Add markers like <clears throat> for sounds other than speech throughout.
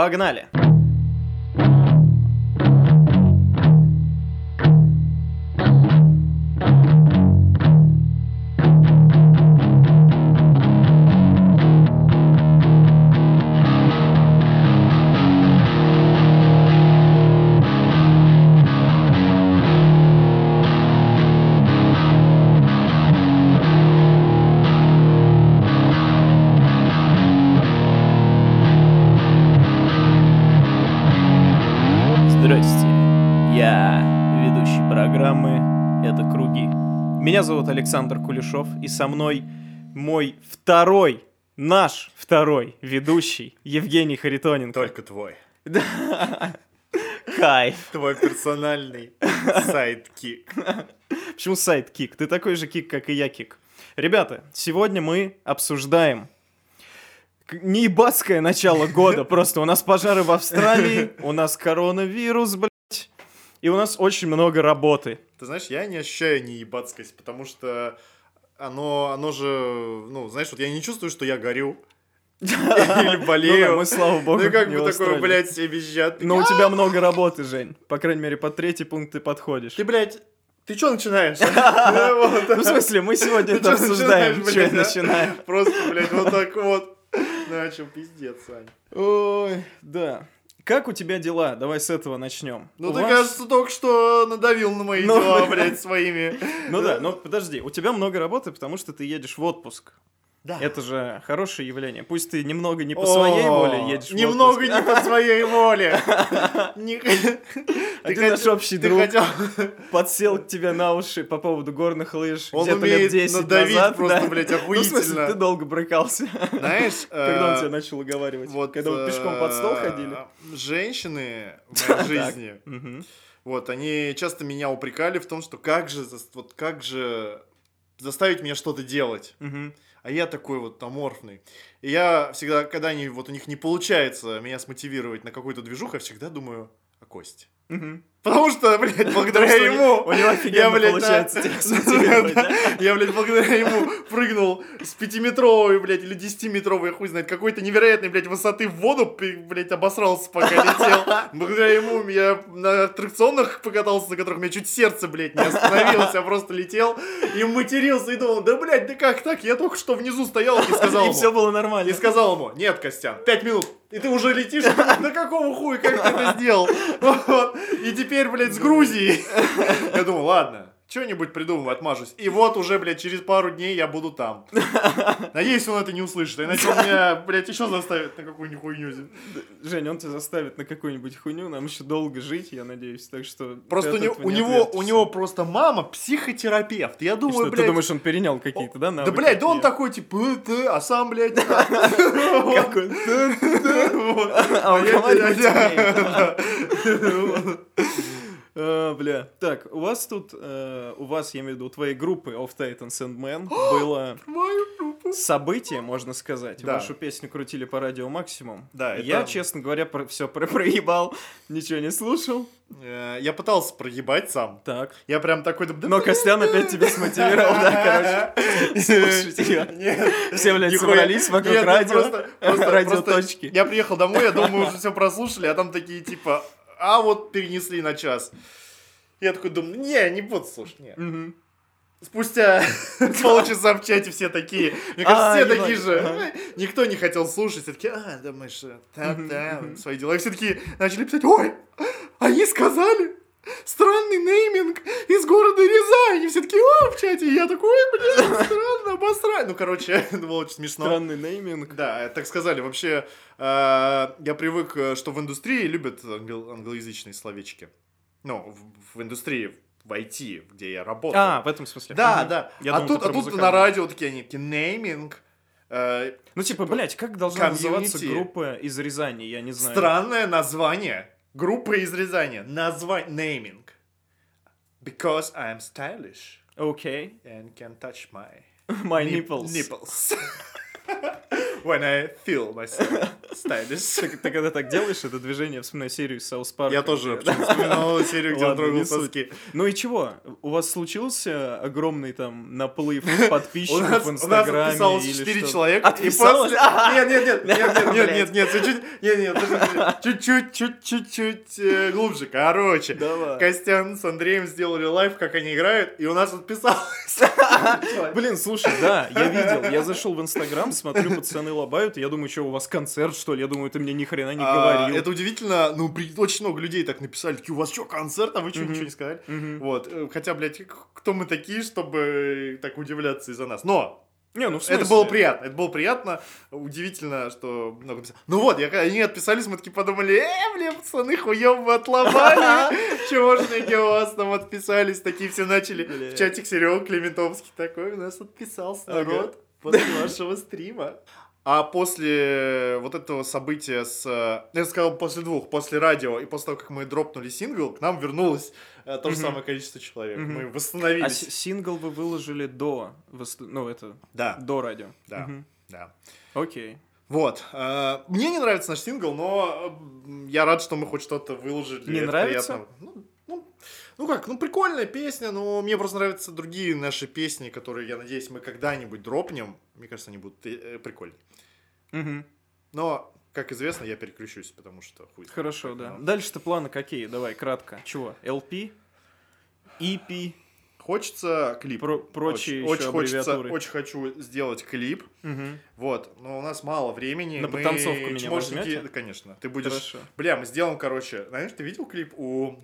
Погнали! Меня зовут Александр Кулешов, и со мной мой второй, наш второй ведущий Евгений Харитоненко. Только твой. <laughs> Кайф. Твой персональный сайт-кик. Почему сайт Кик? Ты такой же Кик, как и я Кик. Ребята, сегодня мы обсуждаем неебатское начало года. <laughs> Просто у нас пожары в Австралии, у нас коронавирус, блядь, и у нас очень много работы. Ты знаешь, я не ощущаю неебацкость, потому что оно, оно же, ну, знаешь, вот я не чувствую, что я горю. <laughs> Или Ну болею. мы, слава богу, Ну, как бы такое, блядь, все визжат. Но у тебя много работы, Жень. По крайней мере, по третий пункт ты подходишь. Ты, блядь, ты что начинаешь? <laughs> Ну. Ну, в смысле, мы сегодня это обсуждаем. Что начинаем? Просто, блядь, вот так вот. Начал, пиздец, Сань. Ой, да. Как у тебя дела? Давай с этого начнем. Ну, У ты, вас- кажется, только что надавил на мои Ну, дела, <laughs> блядь, своими. Ну да, но подожди, у тебя много работы, потому что ты едешь в отпуск. Да. Это же хорошее явление. Пусть ты немного не по своей О, воле едешь Немного не по своей воле. <laughs> Один хот- наш общий друг подсел к тебе на уши по поводу горных лыж Он умеет 10 надавить просто, блядь, <laughs> Ну, охуительно. ты долго брыкался. Знаешь, <laughs> Когда он э, тебя начал уговаривать? Когда вы пешком под стол э, ходили? Женщины в моей жизни, вот, они часто меня упрекали в том, что как же, вот как же заставить меня что-то делать. А я такой вот аморфный. И я всегда, когда они, вот у них не получается меня смотивировать на какую-то движуху, я всегда думаю о Косте. Мгм. Потому что, блядь, благодаря ему... у него офигенно получается? <laughs> Я, блядь, благодаря ему прыгнул с пятиметровой, блядь, или десятиметровой, хуй знает, какой-то невероятной, блядь, высоты в воду, блядь, обосрался, пока летел. <laughs> Благодаря ему я на аттракционах покатался, на которых у меня чуть сердце, блядь, не остановилось, я просто летел и матерился и думал, да, блядь, да как так? Я только что внизу стоял и сказал <laughs> И ему, все было нормально. и сказал ему, нет, Костян, пять минут, и ты уже летишь, да какого хуя, как ты это сделал? <laughs> И теперь, блядь, с Грузией. <laughs> Я думал, ладно, что-нибудь придумаю, отмажусь. И вот уже, блядь, через пару дней я буду там. <laughs> Надеюсь, он это не услышит, иначе он меня, блядь, еще заставит на какую-нибудь хуйню. Жень, он тебя заставит на какую-нибудь хуйню, нам еще долго жить, я надеюсь, так что... Просто ты у этого у не него, у него просто мама психотерапевт. Я думаю, что, ты блядь, думаешь, он перенял какие-то, да, да, навыки? блядь, да он такой, типа, «Э, ты, а сам, блядь, <laughs> Как он? вот. <laughs> А он Я- говорить я- умеет. А, Бля, так, у вас тут, э, у вас, я имею в виду, у твоей группы Of Titans and Men <gasps> было событие, можно сказать. Да. Вашу песню крутили по радио Максимум. Да, Я, это- честно говоря, все проебал, <laughs> ничего не слушал. Э, Я пытался проебать сам. Так. Я прям такой... да- Но Костян опять тебя смотивировал, да, короче. <laughs> Слушайте, я- <laughs> Нет. Все, блядь, собрались вокруг Нет, радио, радиоточки. просто Я приехал домой, я думаю, уже все прослушали, а там такие типа, а вот перенесли на час. Я такой думаю, не, не буду слушать, не. Мгм. Спустя <laughs> полчаса в чате все такие, мне кажется, А, все такие же. Никто не хотел слушать, все такие, а, думаешь, э, там-там, свои дела. И все такие начали писать, ой, они сказали, странный нейминг из города Рязань. И все такие, о, в чате. И я такой, ой, блядь, странно, обосрать. Ну, короче, <laughs> это было очень смешно. Странный нейминг. Да, так сказали. Вообще, э, я привык, э, что в индустрии любят англ- англоязычные словечки. Ну, в, индустрии, в IT, где я работаю. А, в этом смысле. да, да. Я а думал, тут, а тут на радио такие они, такие, нейминг. э, Ну, типа, блядь, как должна называться группа из Рязани, я не знаю. Странное название. Группа из Рязани. Название, нейминг. Because I'm stylish Окей. and can touch my <laughs> My nip- nipples. nipples. <laughs> When I feel myself stylish. Ты, ты когда так делаешь, это движение, вспоминаю серию Саус Парка. Я тоже вспоминал серию, где он Ладно, трогал не суть. соски. Ну и чего? У вас случился огромный там наплыв <laughs> подписчиков в у нас Инстаграме отписалось или 4 что? человека. и после- <laughs> Нет, нет, нет, нет, нет, нет, нет, нет, чуть-чуть, нет, нет, чуть-чуть, чуть- чуть-чуть э, глубже. Короче. Костян с Андреем сделали лайв, как они играют, и у нас отписалось. <laughs> Блин, слушай, да, я видел. Я зашел в Инстаграм, смотрю, пацаны лабают, и я думаю, что у вас концерт, что ли? Я думаю, ты мне ни хрена не А, говорил. Это удивительно, ну, при- очень много людей так написали, такие, у вас что, концерт, а вы что, ничего не сказали? Вот, э, хотя, блядь, кто мы такие, чтобы так удивляться из-за нас? Но, Не, ну в это смысле? было приятно, это было приятно, удивительно, что много писали. Ну вот, я, они отписались, мы такие подумали, э, бля, пацаны, хуем вы отломали, <laughs> чмошники у вас там отписались, такие все начали, в чатик Серега Клементовский такой, у нас отписался народ после вашего стрима. А после вот этого события с... э, Я сказал, после двух, после радио и после того, как мы дропнули сингл, к нам вернулось э, то же Мгм. самое количество человек. Мгм. Мы А восстановились. с- сингл вы выложили до, вос- ну это, Да, до радио? Да. Мгм. да. Окей. Вот. э, Мне не нравится наш сингл, но э, я рад, что мы хоть что-то выложили. Не нравится? приятно. Ну, ну, как, ну прикольная песня, но мне просто нравятся другие наши песни, которые, я надеюсь, мы когда-нибудь дропнем. Мне кажется, они будут э, прикольные. Мгм. Но, как известно, я переключусь, потому что хуй. Хорошо, да. оно. Дальше-то планы какие? Давай, кратко. Чего? LP? EP? Хочется клип. Про- прочие очень, еще очень хочется, очень хочу сделать клип. Мгм. Вот, но у нас мало времени. На мы потанцовку меня чмошники- возьмете? Да, конечно. Ты будешь... Хорошо. Бля, мы сделаем, короче... Знаешь, ты видел клип у...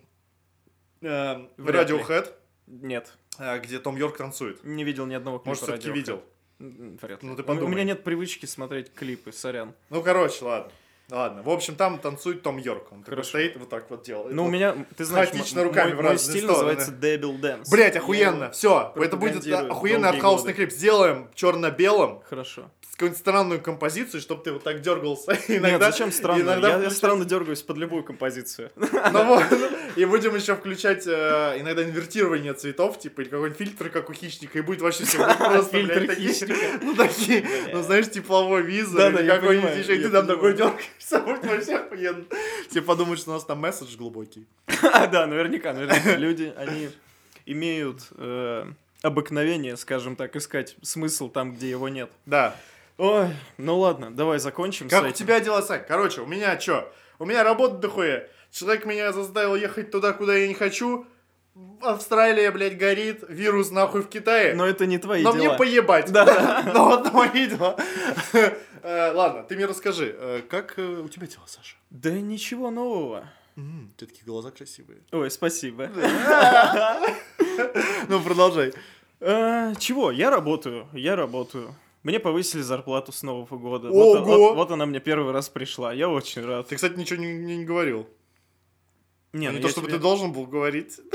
Э. Radiohead, Нет, э, где Том Йорк танцует? не видел ни одного клипа Может, все-таки видел? Вряд ли. Ну, ты У- У подумай. меня нет привычки смотреть клипы, сорян. Ну, короче, ладно. Ладно. В общем, там танцует Том Йорк. Он такой Хорошо. стоит вот так вот делает. Ну, у Вот. меня, ты знаешь, хаотично руками мой, в разные стиль стороны. называется Devil Dance. Блять, Я охуенно. Все, это будет охуенный артхаусный клип. Сделаем черно-белым Хорошо. с какой-нибудь странную композицию, чтобы ты вот так дергался. <laughs> Нет, Иногда, зачем странно? иногда я, я включать- странно дергаюсь под любую композицию. <laughs> Ну вот, ну, и будем еще включать э, иногда инвертирование цветов, типа, или какой-нибудь фильтр, как у хищника, и будет вообще все <laughs> просто, блядь, такие, ну, такие, ну, знаешь, тепловой визор, или я какой-нибудь еще, и я ты там такой понимаю. Дергаешься, будет вообще охуенно. Все подумают, что у нас там месседж глубокий. А, <laughs> да, наверняка, наверняка. Люди, они имеют э, обыкновение, скажем так, искать смысл там, где его нет. Да. Ой, ну ладно, давай закончим Как у тебя дела, Сань? Короче, у меня что? У меня работа дохуя. Человек меня заставил ехать туда, куда я не хочу. Австралия, блядь, горит. Вирус нахуй в Китае. Но это не твои Но дела. мне поебать. Да. <laughs> Но вот мои дела. Э, Ладно, ты мне расскажи, э, как э, у тебя дела, Саша? Да ничего нового. Тебя такие глаза красивые. Ой, спасибо. <laughs> Ну, продолжай. Чего? Я работаю, я работаю. Мне повысили зарплату с Нового года. Вот, Ого! вот- вот она мне первый раз пришла. Я очень рад. Ты, кстати, ничего не- не говорил. Не, не ну то, я чтобы тебе- ты должен был говорить. <laughs>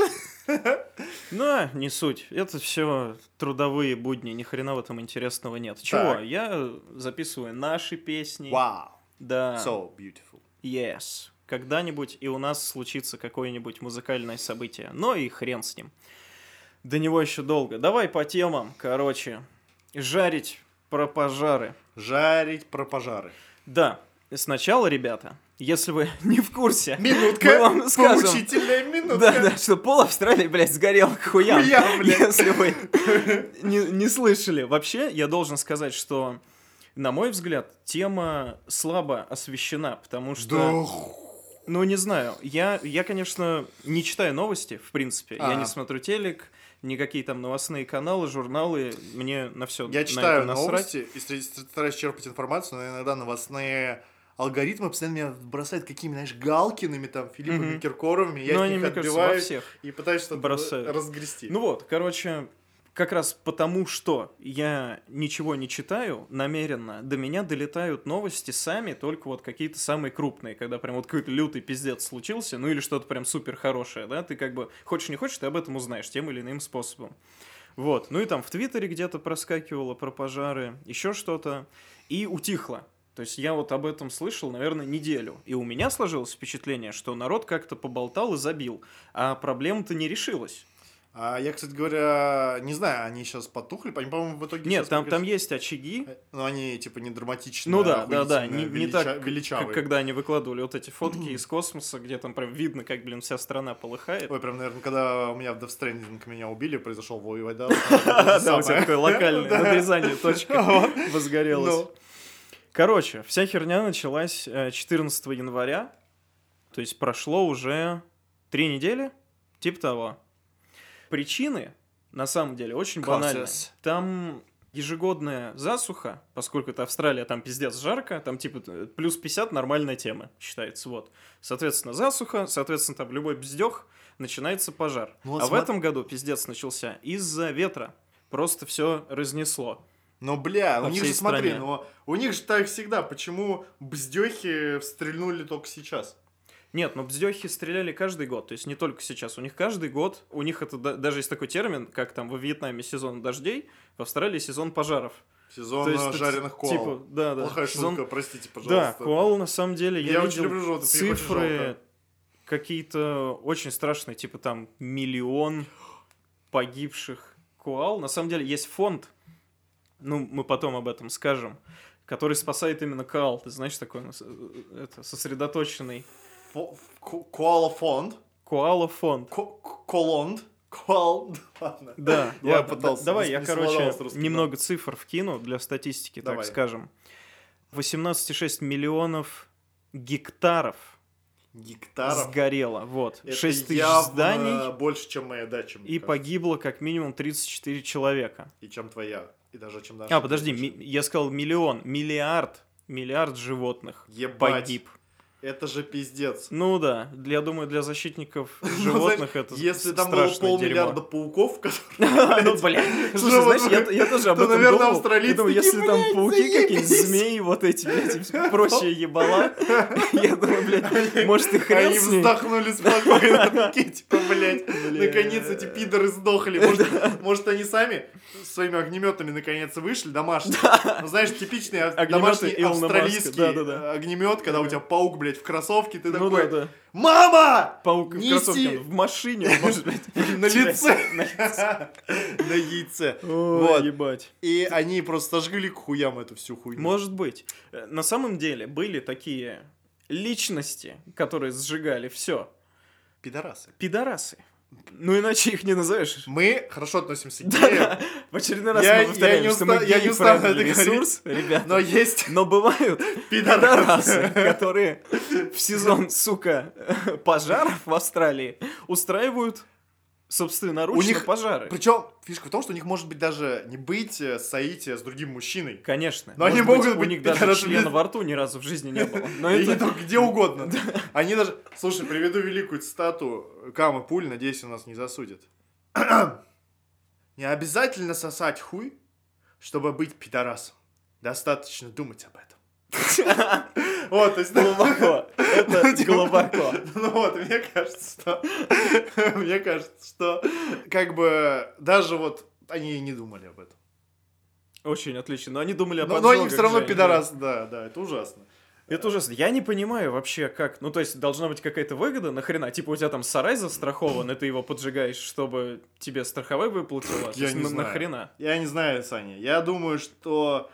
Ну, не суть. Это все трудовые будни, ни хрена в этом интересного нет. Чего? Так. Я записываю наши песни. Вау. Да. So beautiful. Yes. Когда-нибудь и у нас случится какое-нибудь музыкальное событие. Но и хрен с ним. До него еще долго. Давай по темам. Короче, жарить про пожары. Жарить про пожары. Да, сначала, ребята, если вы <laughs> не в курсе, Минутка. мы вам скажем. Поучительная минутка. Да, да, что пол Австралии, блядь, сгорел к хуям. Хуям, блядь. <laughs> Если вы не, не слышали. Вообще, я должен сказать, что, на мой взгляд, тема слабо освещена, потому что... Да Ну, не знаю. Я, я, конечно, не читаю новости, в принципе. Я А. не смотрю телек, никакие там новостные каналы, журналы. Мне на все Я читаю новости и ст- стараюсь черпать информацию, но иногда новостные алгоритмы постоянно меня бросают какими, знаешь, Галкиными, там, Филиппами Мгм. Киркоровыми, я Но от они, них мне кажется, отбиваюсь всех. и пытаюсь что-то бросают. разгрести. Ну вот, короче, как раз потому, что я ничего не читаю намеренно, до меня долетают новости сами, только вот какие-то самые крупные, когда прям вот какой-то лютый пиздец случился, ну или что-то прям супер хорошее, да, ты как бы хочешь не хочешь, ты об этом узнаешь тем или иным способом. Вот, ну и там в Твиттере где-то проскакивало про пожары, еще что-то, и утихло. То есть я вот об этом слышал, наверное, неделю. И у меня сложилось впечатление, что народ как-то поболтал и забил, а проблема-то не решилась. А я, кстати говоря, не знаю, они сейчас потухли, они, по-моему, в итоге Нет, там, там есть очаги. Ну, они, типа, не драматичные, Ну да, да, да, не, охуительно не велича- так, как величавые. когда они выкладывали вот эти <clears throat> фотки из космоса, где там прям видно, как, блин, вся страна полыхает. Ой, прям, наверное, когда у меня в Death Stranding меня убили, произошел вой вода. Да, у <laughs> тебя такое локальное <laughs> надрезание, точка <laughs> возгорелась. Короче, вся херня началась э, 14 января, то есть прошло уже три недели, типа того. Причины, на самом деле, очень банальные. Там ежегодная засуха, поскольку это Австралия, там пиздец жарко, там типа т- плюс 50 нормальная тема, считается, вот. Соответственно, засуха, соответственно, там любой бздех, начинается пожар. Вот а в смо- этом году пиздец начался из-за ветра. Просто все разнесло. Но, бля, По у них же, смотри, стране. но у них же так всегда. Почему бздехи стрельнули только сейчас? Нет, но бздехи стреляли каждый год, то есть не только сейчас. У них каждый год, у них это да- даже есть такой термин, как там во Вьетнаме сезон дождей, в Австралии сезон пожаров. Сезон То есть жареных коал. Типа, да, да. Плохая сезон- шутка, простите, Да, пожалуйста. коал на самом деле, я, Я очень люблю очень цифры какие-то очень страшные, типа там миллион погибших коал. На самом деле есть фонд, ну, мы потом об этом скажем, который спасает именно коал. Ты знаешь, такой нас- э, это, сосредоточенный Фо- ко- Коала фонд. коала фонд. Ко- Колонд. Коал. <laughs> Ладно. Да, Я ладно, пытался, да- давай я, короче, немного цифр вкину для статистики, Давай. так скажем. 18,6 миллионов гектаров Гектаров. сгорело, вот. Это 6 тысяч зданий, больше, чем моя дача. и кажется. погибло как минимум 34 человека. И чем твоя. И даже чем наша. А, подожди, ми- я сказал миллион, миллиард, миллиард животных Ебать. погиб. Это же пиздец. Ну да, для, я думаю, для защитников <laughs> Ну, животных это Если там было полмиллиарда пауков, <laughs> которые... Ну, блядь. Слушай, знаешь, я, тоже об то, этом наверное, австралийцы думаю, если там «Блядь, пауки какие-нибудь, заебись». змеи, вот эти, блядь, прочие ебала, я думаю, блядь, может и хрен Они вздохнули спокойно, <laughs> такие, типа, блядь, Бля. наконец эти пидоры сдохли. Может, они сами своими огнеметами наконец вышли, домашние. Ну, знаешь, типичный домашний австралийский огнемет, когда у тебя паук, блядь, в кроссовке, ты Ну такой, да, да. мама! Паук в Неси! кроссовке, в машине, может быть. <laughs> На лице. <laughs> На яйце. Вот. ебать. И они просто сожгли к хуям эту всю хуйню. Может быть. Э, На самом деле были такие личности, которые сжигали все. Пидорасы. Пидорасы. Ну, иначе их не назовешь. Мы хорошо относимся к геям. В очередной раз Я- мы повторяем, не что мы говорить. ресурс, <laughs> ребят. но есть Но бывают пидорасы, <laughs> которые в сезон, сука, <laughs> пожаров в Австралии устраивают собственноручно У них- пожары. Причем фишка в том, что у них может быть даже не быть э, соития с другим мужчиной. Конечно. Но они Может могут у быть них даже члена <laughs> во рту ни разу в жизни не было. Но это... где <laughs> угодно. Они даже... Слушай, приведу великую цитату Кама Пуль, надеюсь, он нас не засудит. <clears throat> Не обязательно сосать хуй, чтобы быть пидорасом. Достаточно думать об этом. Вот, то есть... Глубоко. Это Типа, глубоко. Ну вот, мне кажется, что... <laughs> Мне кажется, что как бы даже вот они не думали об этом. Очень отлично. Но они думали о Но, но они все равно пидорас, да, да, это ужасно. Это ужасно. Я не понимаю вообще, как... Ну, то есть, должна быть какая-то выгода, нахрена? Типа, у тебя там сарай застрахован, и ты его поджигаешь, чтобы тебе страховой выплатила? Я не на- знаю. Нахрена? Я не знаю, Саня. Я думаю, что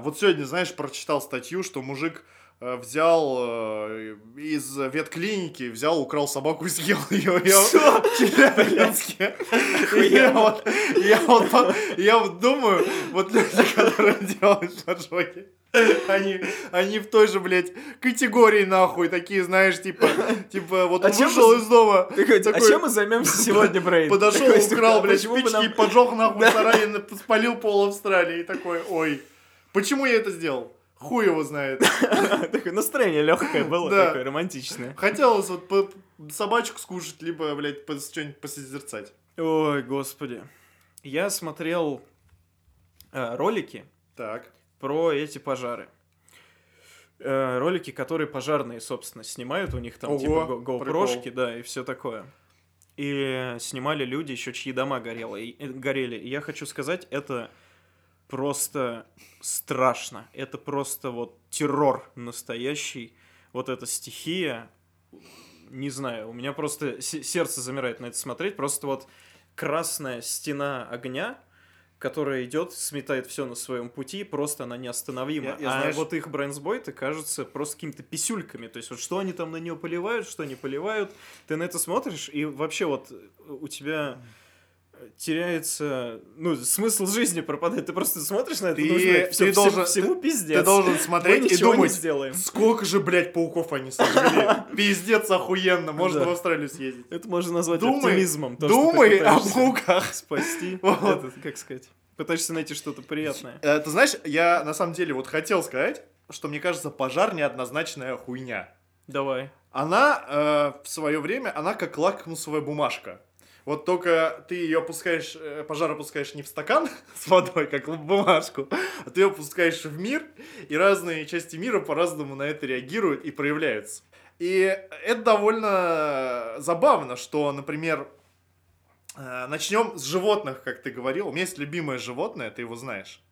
вот сегодня, знаешь, прочитал статью, что мужик э, взял э, из ветклиники, взял, украл собаку и съел ее. Я Челябинске. И Я вот, я вот, я вот думаю, вот люди, которые делают поджоги, они, они в той же, блядь, категории нахуй, такие, знаешь, типа, типа, вот А вышел вы- из дома, Такой, а Такой- чем мы займемся сегодня, Брейн? Подошел, Такой, типа, украл, «А блядь, спички, нам- поджег нахуй сарай, и спалил пол Австралии. И такой, ой, почему я это сделал? Хуй его знает. <laughs> Такое настроение легкое было, такое романтичное. Хотелось вот по- собачку скушать, либо, блядь, что-нибудь посозерцать. Ой, господи. Я смотрел э, ролики Так. про эти пожары. Э, ролики, которые пожарные, собственно, снимают. У них там Ого, типа. GoPro-шки, да, и все такое. И снимали люди еще, чьи дома горело, и, э, горели. И я хочу сказать, это просто страшно. Это просто вот террор настоящий. Вот эта стихия. Не знаю, у меня просто се- сердце замирает на это смотреть. Просто вот красная стена огня, которая идет, сметает все на своем пути, просто она неостановима. Я- я а знаешь- вот их брейнсбойты кажутся просто какими-то писюльками. То есть вот что они там на нее поливают, что не поливают. Ты на это смотришь, и вообще вот у тебя теряется, ну, смысл жизни пропадает. Ты просто смотришь на это, Ты- ну, блядь, всё- ты всему- должен- всему, ты- пиздец. Ты должен Мы смотреть и ничего не думать, сделаем. сколько же, блядь, пауков они сожгли. <laughs> Пиздец, охуенно. Можно Да. в Австралию съездить. Это можно назвать Думай- оптимизмом. то, Думай о пауках. спасти. <laughs> Вот. Это, как сказать, пытаешься найти что-то приятное. Э, Ты знаешь, я на самом деле вот хотел сказать, что мне кажется, пожар неоднозначная хуйня. Давай. Она э, в свое время, она как лакмусовая бумажка. Вот только ты ее опускаешь, э, пожар опускаешь не в стакан <laughs> с водой, как в бумажку, а ты ее опускаешь в мир, и разные части мира по-разному на это реагируют и проявляются. И это довольно забавно, что, например, э, начнем с животных, как ты говорил. У меня есть любимое животное, ты его знаешь.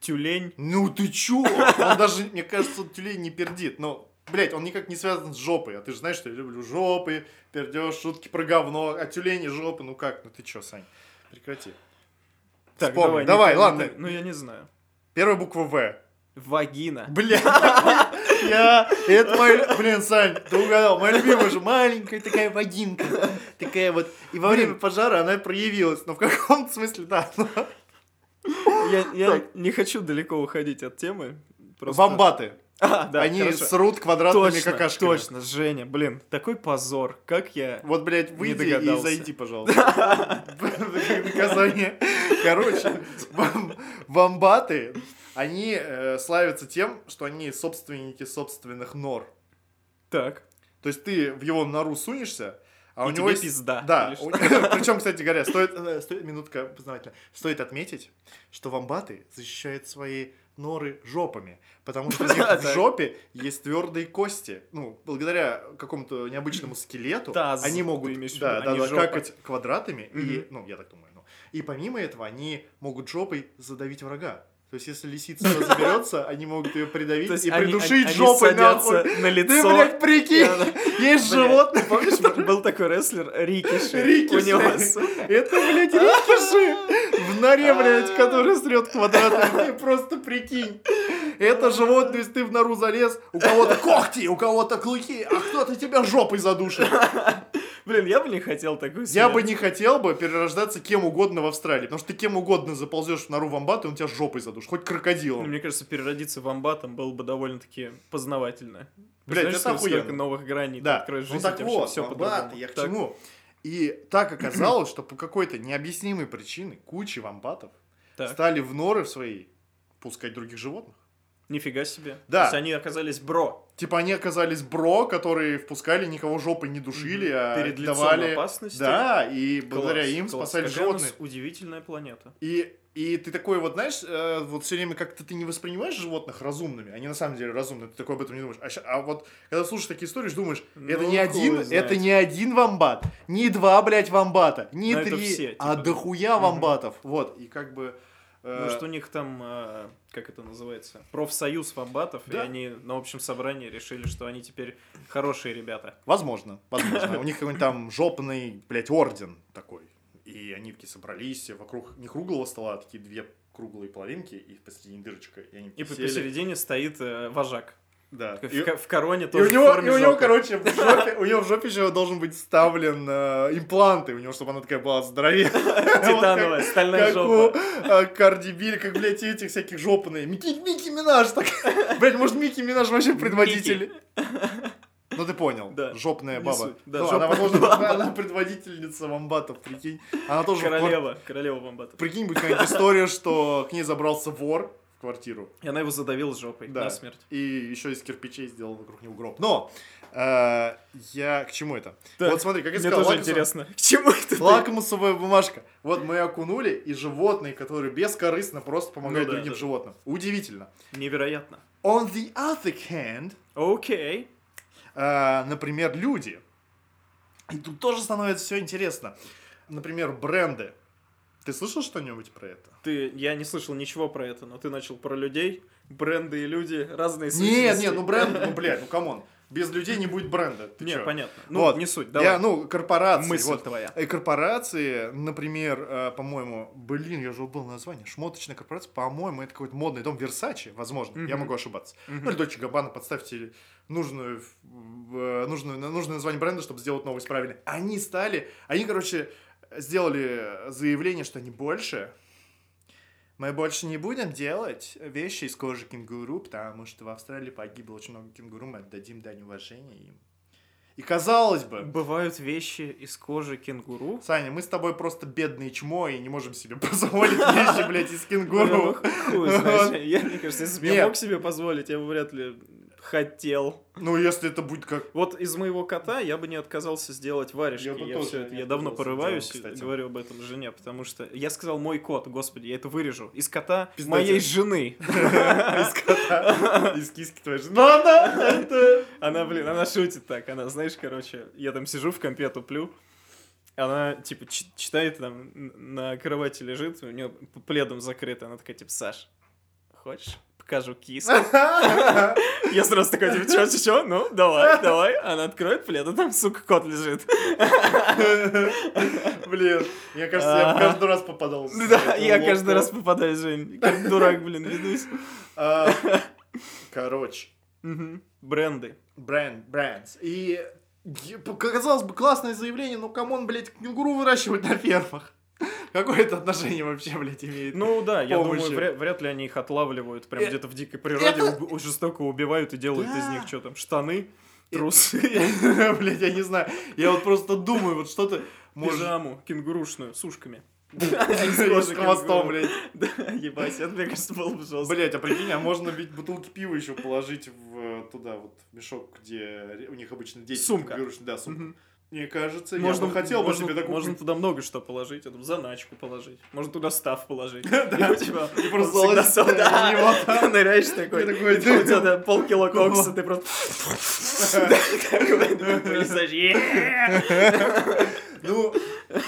Тюлень. Ну ты чё? Он даже, мне кажется, тюлень не пердит. Но, блядь, он никак не связан с жопой. А ты же знаешь, что я люблю жопы, пердеж, шутки про говно. А тюлень и жопы, ну как? Ну ты чё, Сань? Прекрати. Так, Вспомни. давай, Давай, не- ладно. не- Ну, я не знаю. Первая буква В. Вагина. Бля, <laughs> я, это мой, блин, Сань, ты угадал, моя любимая же, маленькая такая вагинка, такая вот, и во время пожара она проявилась, но в каком-то смысле, да, Я, я не хочу далеко уходить от темы. просто- вамбаты, А, <laughs> да, они хорошо. срут квадратными Точно, какашками. точно, Женя, блин, такой позор, как я... Вот, блядь, выйди и зайди, пожалуйста. <laughs> Наказание. Короче, вам- вамбаты, они э, славятся тем, что они собственники собственных нор. Так, То есть ты в его нору сунешься, а у него есть... пизда, Да. <laughs> Причем, кстати говоря, стоит, э, стоит минутка познавательно. Стоит отметить, что вамбаты защищают свои норы жопами, потому <laughs> что у них в жопе есть твердые кости. Ну, благодаря какому-то необычному скелету они ты могут какать квадратами, и, ну, я так думаю, ну. И помимо этого, они могут жопой задавить врага. То есть, если лисица <laughs> туда заберется, они могут ее придавить и они- придушить они жопой нахуй. на Ты, лицо. блядь, прикинь, есть животное. Помнишь, был такой рестлер Рикиши? Рикиши. У него с- Это, блядь, рикиши в норе, блядь, который срет квадратами. <laughs> Ты просто прикинь. Это животное, если ты в нору залез, у кого-то когти, у кого-то клыки, а кто-то тебя жопой задушит. <laughs> Блин, я бы не хотел такую Я смерть. бы не хотел бы перерождаться кем угодно в Австралии, потому что ты кем угодно заползешь в нору вамбата, и он тебя жопой задушит, хоть Ну, крокодилом. мне кажется, переродиться вамбатом было бы довольно-таки познавательно. Блядь, это охуенно. новых граней Да, ты откроешь в ну так вот, вамбаты, по-другому. я к Так, чему? И так оказалось, что по какой-то необъяснимой причине куча вамбатов так. стали в норы в свои пускать других животных. Нифига себе. Да. То есть они оказались бро. Типа они оказались бро, которые впускали, никого жопой не душили, а Перед давали... опасности. Да, и благодаря Класс, им класс. спасали Какая животных. удивительная планета. И, и ты такой вот, знаешь, э, вот все время как-то ты не воспринимаешь животных разумными, они на самом деле разумные, ты такой об этом не думаешь. А, ща- а вот когда слушаешь такие истории, думаешь, это Ну, не один, знает. это не один вамбат, не два, блядь, вамбата, не Но это три, все, а типа. дохуя Мгм. вамбатов. Вот, и как бы... э, Может, у них там, э, как это называется, профсоюз вамбатов, и Да. они на общем собрании решили, что они теперь хорошие ребята. Возможно, возможно. У них какой-нибудь там жопный, блядь, орден такой. И они такие собрались вокруг не круглого стола, а такие две круглые половинки и посередине дырочка. И они И сели. посередине стоит э, вожак. Да. В, И- в короне И тоже у него, в и у него, короче, в <laughs> жопе, у него в жопе еще должен быть вставлен э, импланты, у него, чтобы она такая была здоровее. <laughs> Титановая, стальная Как жопа. у э, Карди Би, как, блядь, этих всяких. Микки, Микки Минаж, так. <laughs> Блядь, может, Микки Минаж вообще предводитель? Ну, ты понял. Да. Жопная баба. суть. Да, Ну, она, жопная возможно, баба. <laughs> она предводительница вамбатов, прикинь. Она тоже в квар- Королева, королева вамбатов. Прикинь, будет какая-нибудь история, что к ней забрался вор в квартиру. И она его задавила жопой Да. насмерть. И еще из кирпичей сделал вокруг него гроб. Но э, я к чему это? Так, вот смотри, как я Мне сказал, тоже лакмусовая- интересно, к чему это лакмусовая бумажка. Вот мы окунули, и животные, которые бескорыстно просто помогают Ну да, другим да. животным. Удивительно. Невероятно. On the other hand, Окей. Э, например, люди. И тут тоже становится все интересно. Например, бренды. Ты слышал что-нибудь про это? Ты, я не слышал ничего про это, но ты начал про людей, бренды и люди, разные Нет, нет, ну бренд, ну блядь, ну come on. Без людей не будет бренда. Ты Не, чё? понятно. Ну, Вот. не суть, давай. Я, ну, корпорации. Мысль вот. твоя. И корпорации, например, э, по-моему, блин, я же забыл название, шмоточная корпорация, по-моему, это какой-то модный дом Версачи, возможно, я Мгм. могу ошибаться. Мгм. Ну, или Дольче Габбана, подставьте нужную, э, нужную, нужное название бренда, чтобы сделать новость правильно. Они стали, они, короче, сделали заявление, что они больше, мы больше не будем делать вещи из кожи кенгуру, потому что в Австралии погибло очень много кенгуру, мы отдадим дань уважения им. И казалось бы, Бывают вещи из кожи кенгуру. Саня, мы с тобой просто бедные чмо и не можем себе <laughs> позволить вещи, блядь, из кенгуру. <laughs> Знаешь, я, мне кажется, если бы я мог себе позволить, я бы вряд ли хотел. Ну, если это будет как... Вот из моего кота я бы не отказался сделать варежки. Я Я, бы тоже всё это- я давно порываюсь делать, и кстати. говорю об этом жене, потому что я сказал мой кот, господи, я это вырежу. Из кота Пиздатин. моей жены. <laughs> Из кота, из киски твоей жены. Ну, она. Она, блин, она шутит так. Она, знаешь, короче, я там сижу в компе туплю. Она, типа, читает там, на кровати лежит, у нее пледом закрыто. Она такая, типа, Саш, хочешь? Покажу киску. <laughs> Я сразу такой, типа, чё, чё? Ну, давай, <laughs> давай. Она откроет плед, а там, сука, кот лежит. <laughs> Блин, мне кажется, я Ага. каждый раз попадал. Да, я каждый раз попадаю, Жень. Как дурак, блин, ведусь. А, Короче. Бренды. бренд, brands. И казалось бы, классное заявление, но come on, блядь, кенгуру выращивать на фермах. Какое это отношение вообще, блядь, имеет? Ну да, я Помощи. думаю, вряд, вряд ли они их отлавливают прям Э, где-то в дикой природе, это- жестоко убивают и делают из Да. них что там, штаны, трусы, <laughs> Блядь, я не знаю. Я вот просто думаю, вот что ты можешь... пижаму кенгурушную с ушками. <laughs> С хвостом, блядь. <laughs> Да, ебать, это, мне кажется, было бы жестко. Блять, а прикинь, а можно ведь бутылки пива еще положить в туда вот в мешок, где у них обычно дети. Сумка. Да, сумка. Мне кажется, Можно, я бы хотел бы можно, себе такую... можно туда много что положить, это заначку положить, можно туда став положить. <laughs> Да. Типа, И просто всегда <laughs> там. Ныряешь такой, И там у тебя полкило <laughs> кокса, ты просто... Ну,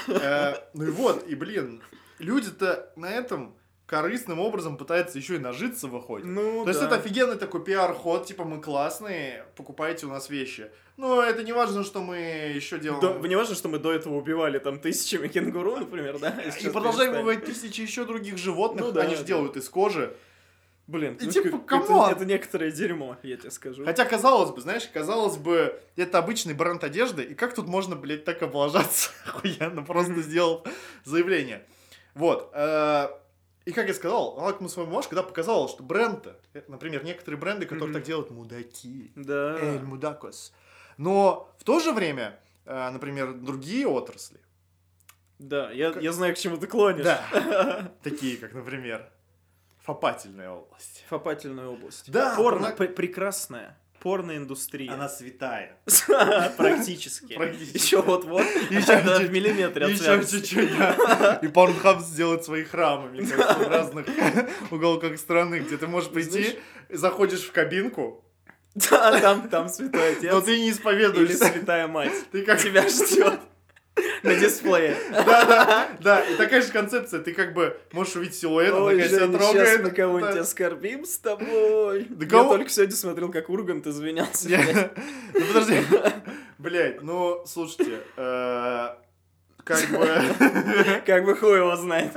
э, ну и вот, и блин, люди-то на этом корыстным образом пытаются еще и нажиться выходит. Ну, То есть да. это офигенный такой пиар-ход, типа мы классные, покупайте у нас вещи. Но это не важно, что мы еще делаем. До- не важно, что мы до этого убивали там тысячами кенгуру, например, да? И продолжаем убивать тысячи еще других животных, Ну да, они же да. делают из кожи. Блин, И ну, типа, come on! это, это некоторое дерьмо, я тебе скажу. Хотя, казалось бы, знаешь, казалось бы, это обычный бренд одежды, и как тут можно, блядь, так облажаться? <laughs> Охуенно, просто <laughs> сделал заявление. Вот. э, И как я сказал, лакмусовая бумажка, да, показала, что бренд-то, э, например, некоторые бренды, которые Мгм. так делают, мудаки. Да. Эль мудакос. Но в то же время, э, например, другие отрасли, Да, я, я знаю, к чему ты клонишь. да, <laughs> такие как, например, фопательная область. Фопательная область. Да, Порно, порно- пр- прекрасная. Порноиндустрия. Она святая. <laughs> Практически. Практически. Еще вот-вот. Чуть- в миллиметре Еще чуть-чуть. И Порнхаб сделает свои храмы, мне кажется, в разных <laughs> уголках страны, где ты можешь прийти, заходишь в кабинку, <laughs> Да, там, там святой но отец. ты не Или исповедуешься. святая мать. Ты как... Тебя ждет на дисплее. Да, да, да. И такая же концепция. Ты как бы можешь увидеть силуэт, он Ой, такая себя трогает. сейчас мы кого-нибудь оскорбим с тобой. Я только сегодня смотрел, как Ургант извинялся. Ну подожди. Блять, ну слушайте, э, как бы... Как бы хуй его знает.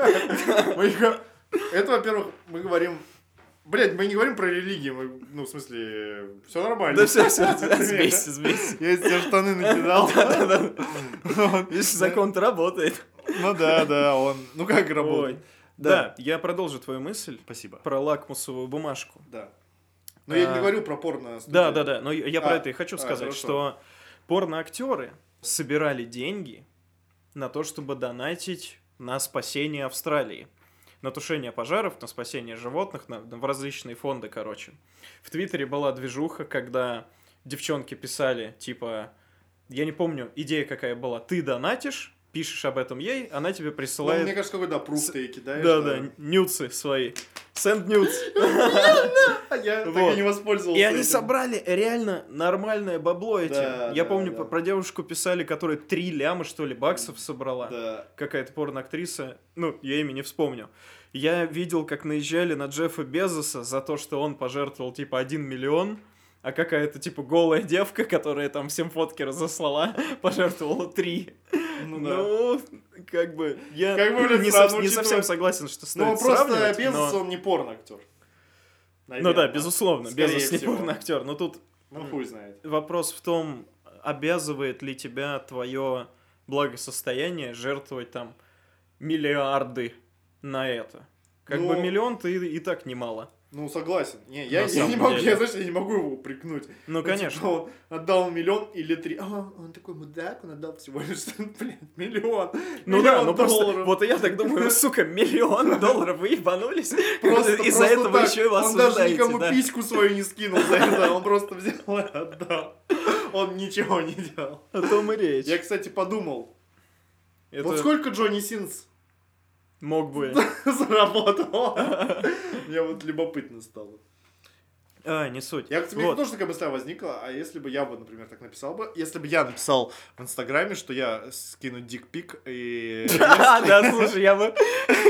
Это, во-первых, мы говорим... Блять, мы не говорим про религию, мы, ну, в смысле, все нормально. Да все, все, сбейся, сбейся. Я из тебя штаны накидал. Видишь, закон-то работает. Ну да, да, он... Ну как работает? Да, я продолжу твою мысль Спасибо. про лакмусовую бумажку. Да. Но я А, не говорю про порно. Да, да, да. Но я я про А, это и хочу а, сказать, что порноактеры собирали деньги на то, чтобы донатить на спасение Австралии. На тушение пожаров, на спасение животных, на, в различные фонды, короче. В Твиттере была движуха, когда девчонки писали, типа, я не помню, идея какая была, ты донатишь, пишешь об этом ей, она тебе Ну, присылает... мне кажется, какой-то пруф С- ты кидаешь. да, да, нюцы свои. Send nudes. <laughs> А я так и не воспользовался И они собрали реально нормальное бабло этим. Я помню, про- девушку писали, которая три ляма, что ли, баксов собрала. Какая-то порноактриса. Ну, я имя не вспомню. Я видел, как наезжали на Джеффа Безоса за то, что он пожертвовал, типа, 1 миллион. а какая-то, типа, голая девка, которая там всем фотки разослала, <laughs> пожертвовала три. Ну да. Ну, как бы, я Как бы, блин, не, сов- не совсем согласен, что стоит Ну, просто Безос, но- он не порно-актер. Ну да, безусловно, Скорее Безос не всего. порно-актер, но тут Ну, хуй знает. вопрос в том, обязывает ли тебя твое благосостояние жертвовать там миллиарды на это. Как Ну- бы миллион ты и так немало. Ну, согласен. Не, я, На я не могу, деле. я, знаешь, я не могу его упрекнуть. Ну, типа, конечно. он отдал миллион или три. А, он такой мудак, он отдал всего лишь, <laughs> блин, миллион. Ну да, Миллион ну просто, вот и я так думаю, <laughs> сука, миллион долларов вы ебанулись? Просто, Из-за просто этого так. еще и вас Он даже никому да. письку свою не скинул за это, он просто взял и отдал. Он ничего не делал. О том и речь. Я, кстати, подумал, Это вот сколько Джонни Синс мог бы... <laughs> заработал? Мне вот любопытно стало. А, не суть. Я, кстати, Вот. тоже такая мысль возникла, а если бы я бы, например, так написал бы, если бы я написал в Инстаграме, что я скину дикпик и... <laughs> Да, слушай, я бы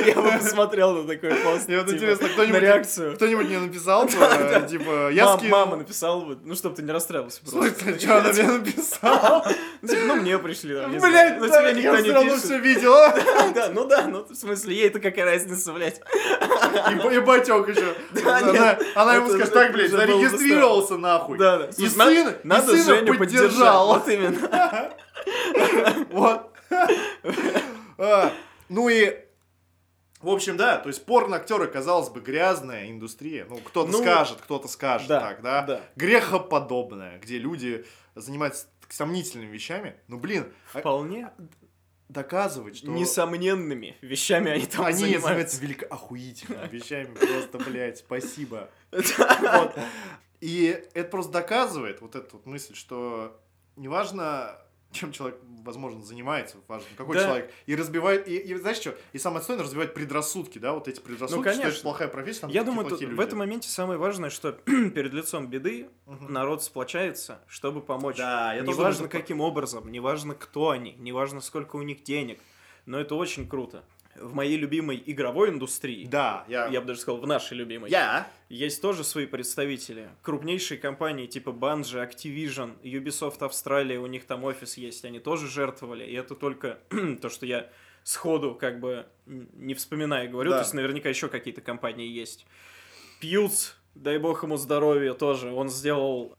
я бы посмотрел на такой пост. Мне вот типа, интересно, кто-нибудь реакцию. кто-нибудь мне написал бы, <laughs> типа, я скину... Мама написала бы, ну, чтобы ты не расстраивался просто. смысле, что она мне написала? <laughs> Ну, типа, ну, мне пришли. Блять, ну, да, тебе я никто не равно пишет. все видела. Да, ну да, ну, в смысле, ей-то какая разница, блядь. И, батек еще. Она, ему скажет, так, блядь, уже было бы зарегистрировался нахуй. Да, да. И Слушай, сын, надо- и надо сына Женю поддержал. Вот именно. <laughs> Вот. А, Ну и в общем, да, то есть порно-актеры, казалось бы, грязная индустрия. Ну, кто-то Ну, скажет, кто-то скажет да, так, да? да. Грехоподобная, где люди занимаются сомнительными вещами. Ну, блин, а Вполне доказывать, что несомненными вещами они там они занимаются. занимаются велико охуительными вещами. Просто, блядь, спасибо. Вот. <laughs> И это просто доказывает вот эту вот мысль, что неважно, чем человек, возможно, занимается, важно, какой Да. человек, и разбивает, и, и знаешь что, и самое основное, разбивает предрассудки, да, вот эти предрассудки, что это Ну, конечно. плохая профессия, там Я думаю, тут плохие в люди. этом моменте самое важное, что <clears throat> перед лицом беды Мгм. народ сплочается, чтобы помочь. Да, я неважно думаю, что- каким образом, неважно кто они, неважно сколько у них денег, но это очень круто. В моей любимой игровой индустрии, Да, я... я бы даже сказал, в нашей любимой, Я? есть тоже свои представители. Крупнейшие компании типа Bungie, Activision, Ubisoft Австралия, у них там офис есть, они тоже жертвовали. И это только <clears throat> то, что я сходу как бы не вспоминая говорю, Да. то есть наверняка еще какие-то компании есть. Пьюц, дай бог ему здоровья тоже, он сделал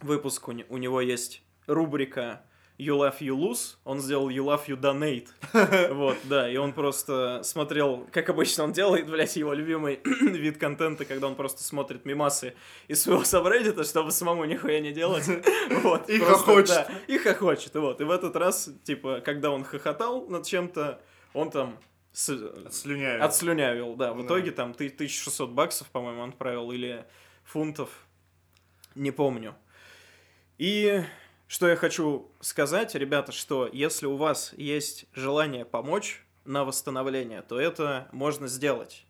выпуск, у него есть рубрика You Love You Lose, он сделал You Love You Donate. <laughs> Вот, да, и он просто смотрел, как обычно он делает, блядь, его любимый <clears throat> вид контента, когда он просто смотрит мимасы из своего сабреддита, чтобы самому нихуя не делать. <laughs> Вот, И просто, хохочет. да, и хохочет, вот. И в этот раз, типа, когда он хохотал над чем-то, он там с- Слюняю. Отслюнявил, да. В Да. итоге там ты 1600 баксов, по-моему, он отправил, или фунтов, не помню. И что я хочу сказать, ребята, что если у вас есть желание помочь на восстановление, то это можно сделать.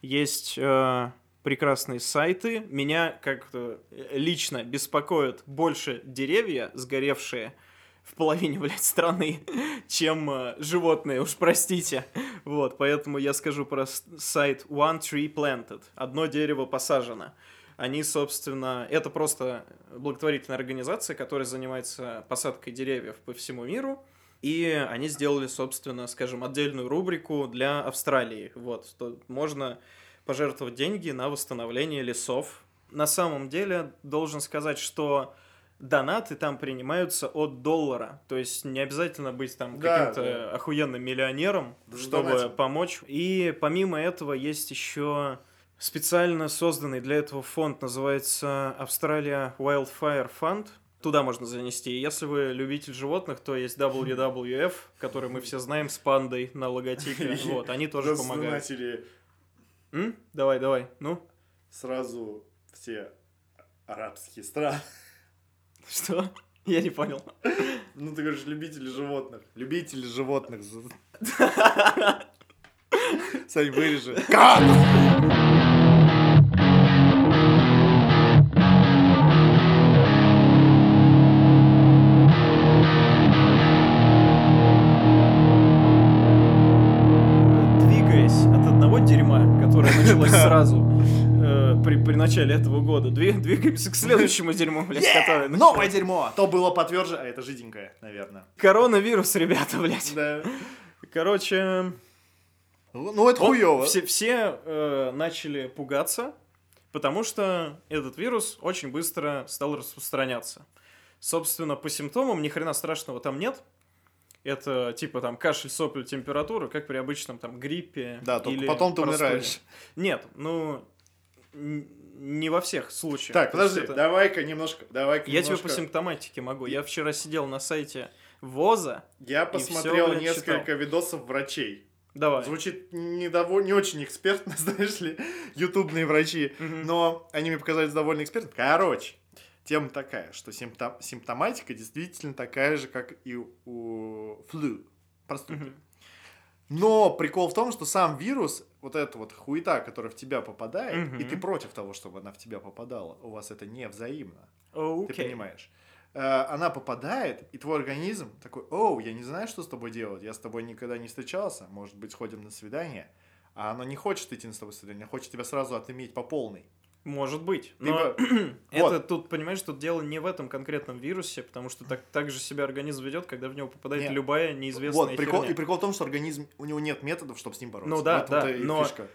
Есть э, прекрасные сайты. Меня как-то лично беспокоят больше деревья, сгоревшие в половине, <laughs> блядь, страны, чем э, животные, уж простите. Вот, поэтому я скажу про сайт One Tree Planted. Одно дерево посажено. Они, собственно, это просто благотворительная организация, которая занимается посадкой деревьев по всему миру. И они сделали, собственно, скажем, отдельную рубрику для Австралии. Вот, что можно пожертвовать деньги на восстановление лесов. На самом деле, должен сказать, что донаты там принимаются от доллара. То есть не обязательно быть там Да, каким-то да. охуенным миллионером, Даже чтобы донатим. помочь. И помимо этого есть еще специально созданный для этого фонд, называется Australia Wildfire Fund. Туда можно занести. Если вы любитель животных, то есть WWF, который мы все знаем с пандой на логотипе. <laughs> Вот, они тоже помогают. М? Давай, давай, ну. сразу все арабские страны. <laughs> Что? Я не понял. Ну, ты говоришь, любители животных. Любители животных. <laughs> Сань, вырежи. Кат! Дерьма, которое началось <laughs> сразу э, при, при начале этого года. Две- Двигаемся к следующему <laughs> дерьму, блядь, которое... Новое дерьмо! То было подтверждено, а это жиденькое, наверное. Коронавирус, ребята, блядь. Да. Короче, Ну, это он- хуёво. все, все э, начали пугаться, потому что этот вирус очень быстро стал распространяться. Собственно, по симптомам ни хрена страшного там нет. Это типа там кашель, сопли, температура, как при обычном там гриппе. Да, только или потом ты простуде. умираешь. Нет, ну не во всех случаях. Так, подожди, это- давай-ка немножко, давай-ка Я тебе немножко. по симптоматике могу. Я вчера сидел на сайте ВОЗа. Я посмотрел блядь, несколько читал. видосов врачей. Давай. Звучит не, дово- не очень экспертно, <laughs> знаешь ли, ютубные врачи, Мгм. но они мне показались довольно экспертными. Короче, тема такая, что симптом- симптоматика действительно такая же, как и у флю, простуды. Мгм. Но прикол в том, что сам вирус, вот эта вот хуета, которая в тебя попадает, Мгм. и ты против того, чтобы она в тебя попадала, у вас это не взаимно. Ты Окей. понимаешь? Э, Она попадает, и твой организм такой, оу, я не знаю, что с тобой делать, я с тобой никогда не встречался, может быть, сходим на свидание. А оно не хочет идти на с тобой свидание, хочет тебя сразу отыметь по полной. Может быть. Ты Но бы- <clears throat> это Вот. тут, понимаешь, тут дело не в этом конкретном вирусе, потому что так, так же себя организм ведет, когда в него попадает Не. любая неизвестная Вот, прикол, херня. и прикол в том, что организм, у него нет методов, чтобы с ним бороться. Ну да, В этом-то да, но- фишка.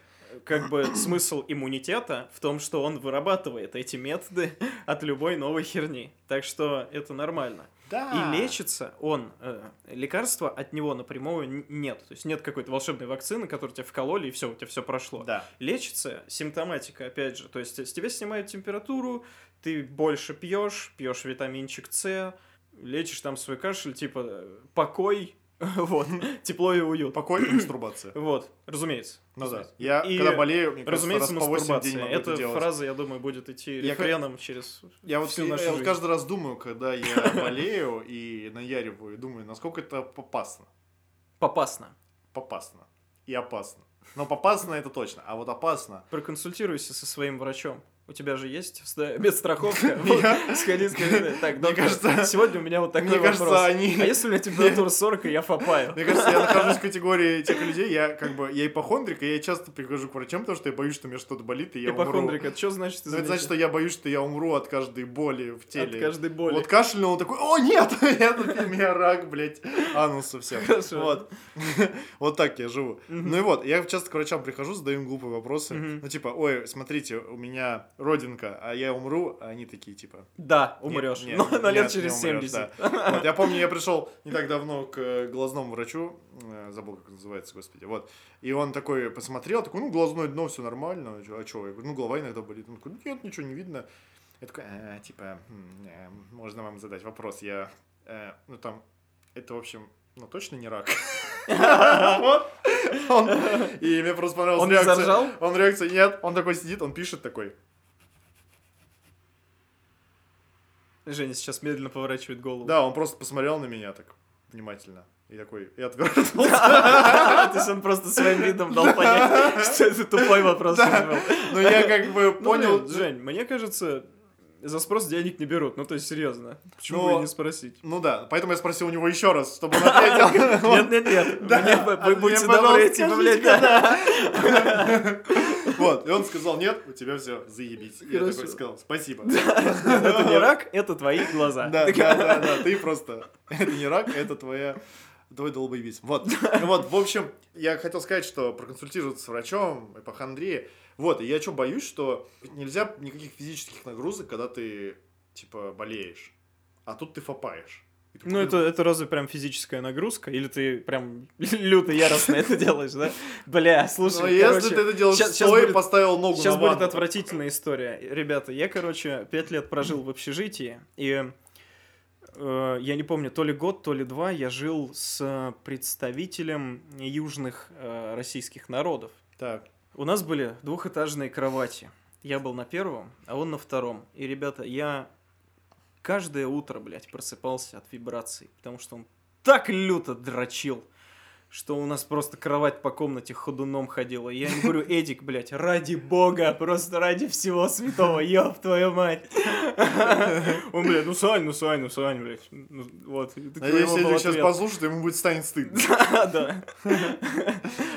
Как бы смысл иммунитета в том, что он вырабатывает эти методы <laughs> от любой новой херни. Так что это нормально. Да. И лечится он, э, лекарства от него напрямую нет. То есть нет какой-то волшебной вакцины, которую тебе вкололи, и все, у тебя все прошло. Да. Лечится симптоматика, опять же. То есть с тебя снимают температуру, ты больше пьешь, пьешь витаминчик С, лечишь там свой кашель, типа э, покой, <laughs> вот, тепло и уют. Покой и <clears throat> мастурбация. Вот, разумеется. Ну да. Я, И, когда болею, мне кажется, Разумеется, раз по 8 дней мастурбация. это Эта делать. фраза, я думаю, будет идти Я рефреном через Я вот, всю я нашу вот жизнь. каждый раз думаю, когда я <laughs> болею и наяриваю, думаю, насколько это попасно. Попасно. Попасно. И опасно. Но попасно это точно, а вот опасно. Проконсультируйся со своим врачом. У тебя же есть <laughs> медстраховка. <laughs> Сходи, скажи. Так, доктор, кажется- сегодня у меня вот такой Мне вопрос. А если у меня температура <laughs> 40, и я фапаю? Мне кажется, я нахожусь в категории тех людей, я как бы, я ипохондрик, и я часто прихожу к врачам, потому что я боюсь, что у меня что-то болит, и я умру. Ипохондрик, это что значит? Ну, это значит, что я боюсь, что я умру от каждой боли в От теле. каждой боли. Вот кашлял, он такой, о, нет, тут, у меня рак, блядь, ануса все. Вот. Вот так я живу. Ну и вот, я часто к врачам прихожу, задаю им глупые вопросы. Ну, типа, ой, смотрите, у меня родинка, а я умру, а они такие, типа, Да, умрешь. нет, Но <laughs> на лет нет, через умрёшь, 70. да. Вот, я помню, я пришел не так давно к э, глазному врачу, э, забыл, как называется, господи, вот. И он такой посмотрел, такой, ну, глазное дно, все нормально, а что? Я говорю, ну, голова иногда болит. Он такой, нет, ничего не видно. Я такой, «А, типа, э, можно вам задать вопрос? Я, ну, там, это, в общем, ну, точно не рак. <laughs> Вот. И мне просто понравилась реакция. Он реакция, нет, он такой сидит, он пишет такой, Женя сейчас медленно поворачивает голову. Да, он просто посмотрел на меня так внимательно. И такой, и отвернулся. <laughs> То есть он просто своим видом дал понять, что это тупой вопрос. Да. у него. Но я как бы Ну, понял... Жень, мне кажется, за спрос денег не берут. Ну, то есть, серьезно. Почему Но- бы и не спросить? Ну да, поэтому я спросил у него еще раз, чтобы он ответил. Нет, нет, нет. Вы- пожалуйста, добры, типа, блядь. Вот, и он сказал, нет, у тебя все, заебись. Я такой сказал, спасибо. <laughs> <laughs> Это не рак, это твои глаза. Да, да, да, ты просто, <laughs> это не рак, это твоя, твой долбоебись. Вот, вот, в общем, я хотел сказать, что проконсультироваться с врачом, ипохондрия, вот, и я что, боюсь, что нельзя никаких физических нагрузок, когда ты, типа, болеешь, а тут ты фопаешь. Ну, это, это разве прям физическая нагрузка? Или ты прям <laughs> люто яростно это делаешь, да? Бля, слушай, Но если ты это делаешь стоя, поставил ногу Сейчас будет отвратительная история. Ребята, я, короче, пять лет прожил в общежитии, и э, я не помню, то ли год, то ли два я жил с представителем южных э, российских народов. Так, У нас были двухэтажные кровати. Я был на первом, а он на втором. И, ребята, я каждое утро, блядь, просыпался от вибраций, потому что он так люто дрочил. Что у нас просто кровать по комнате ходуном ходила. Я ему говорю, Эдик, блядь, ради бога, просто ради всего святого, ёб твою мать. Он, блядь, ну Сань, ну Сань, ну Сань, блядь. Ну, вот. Надеюсь, если сейчас послушает, ему будет станет стыдно. <laughs> Да, да.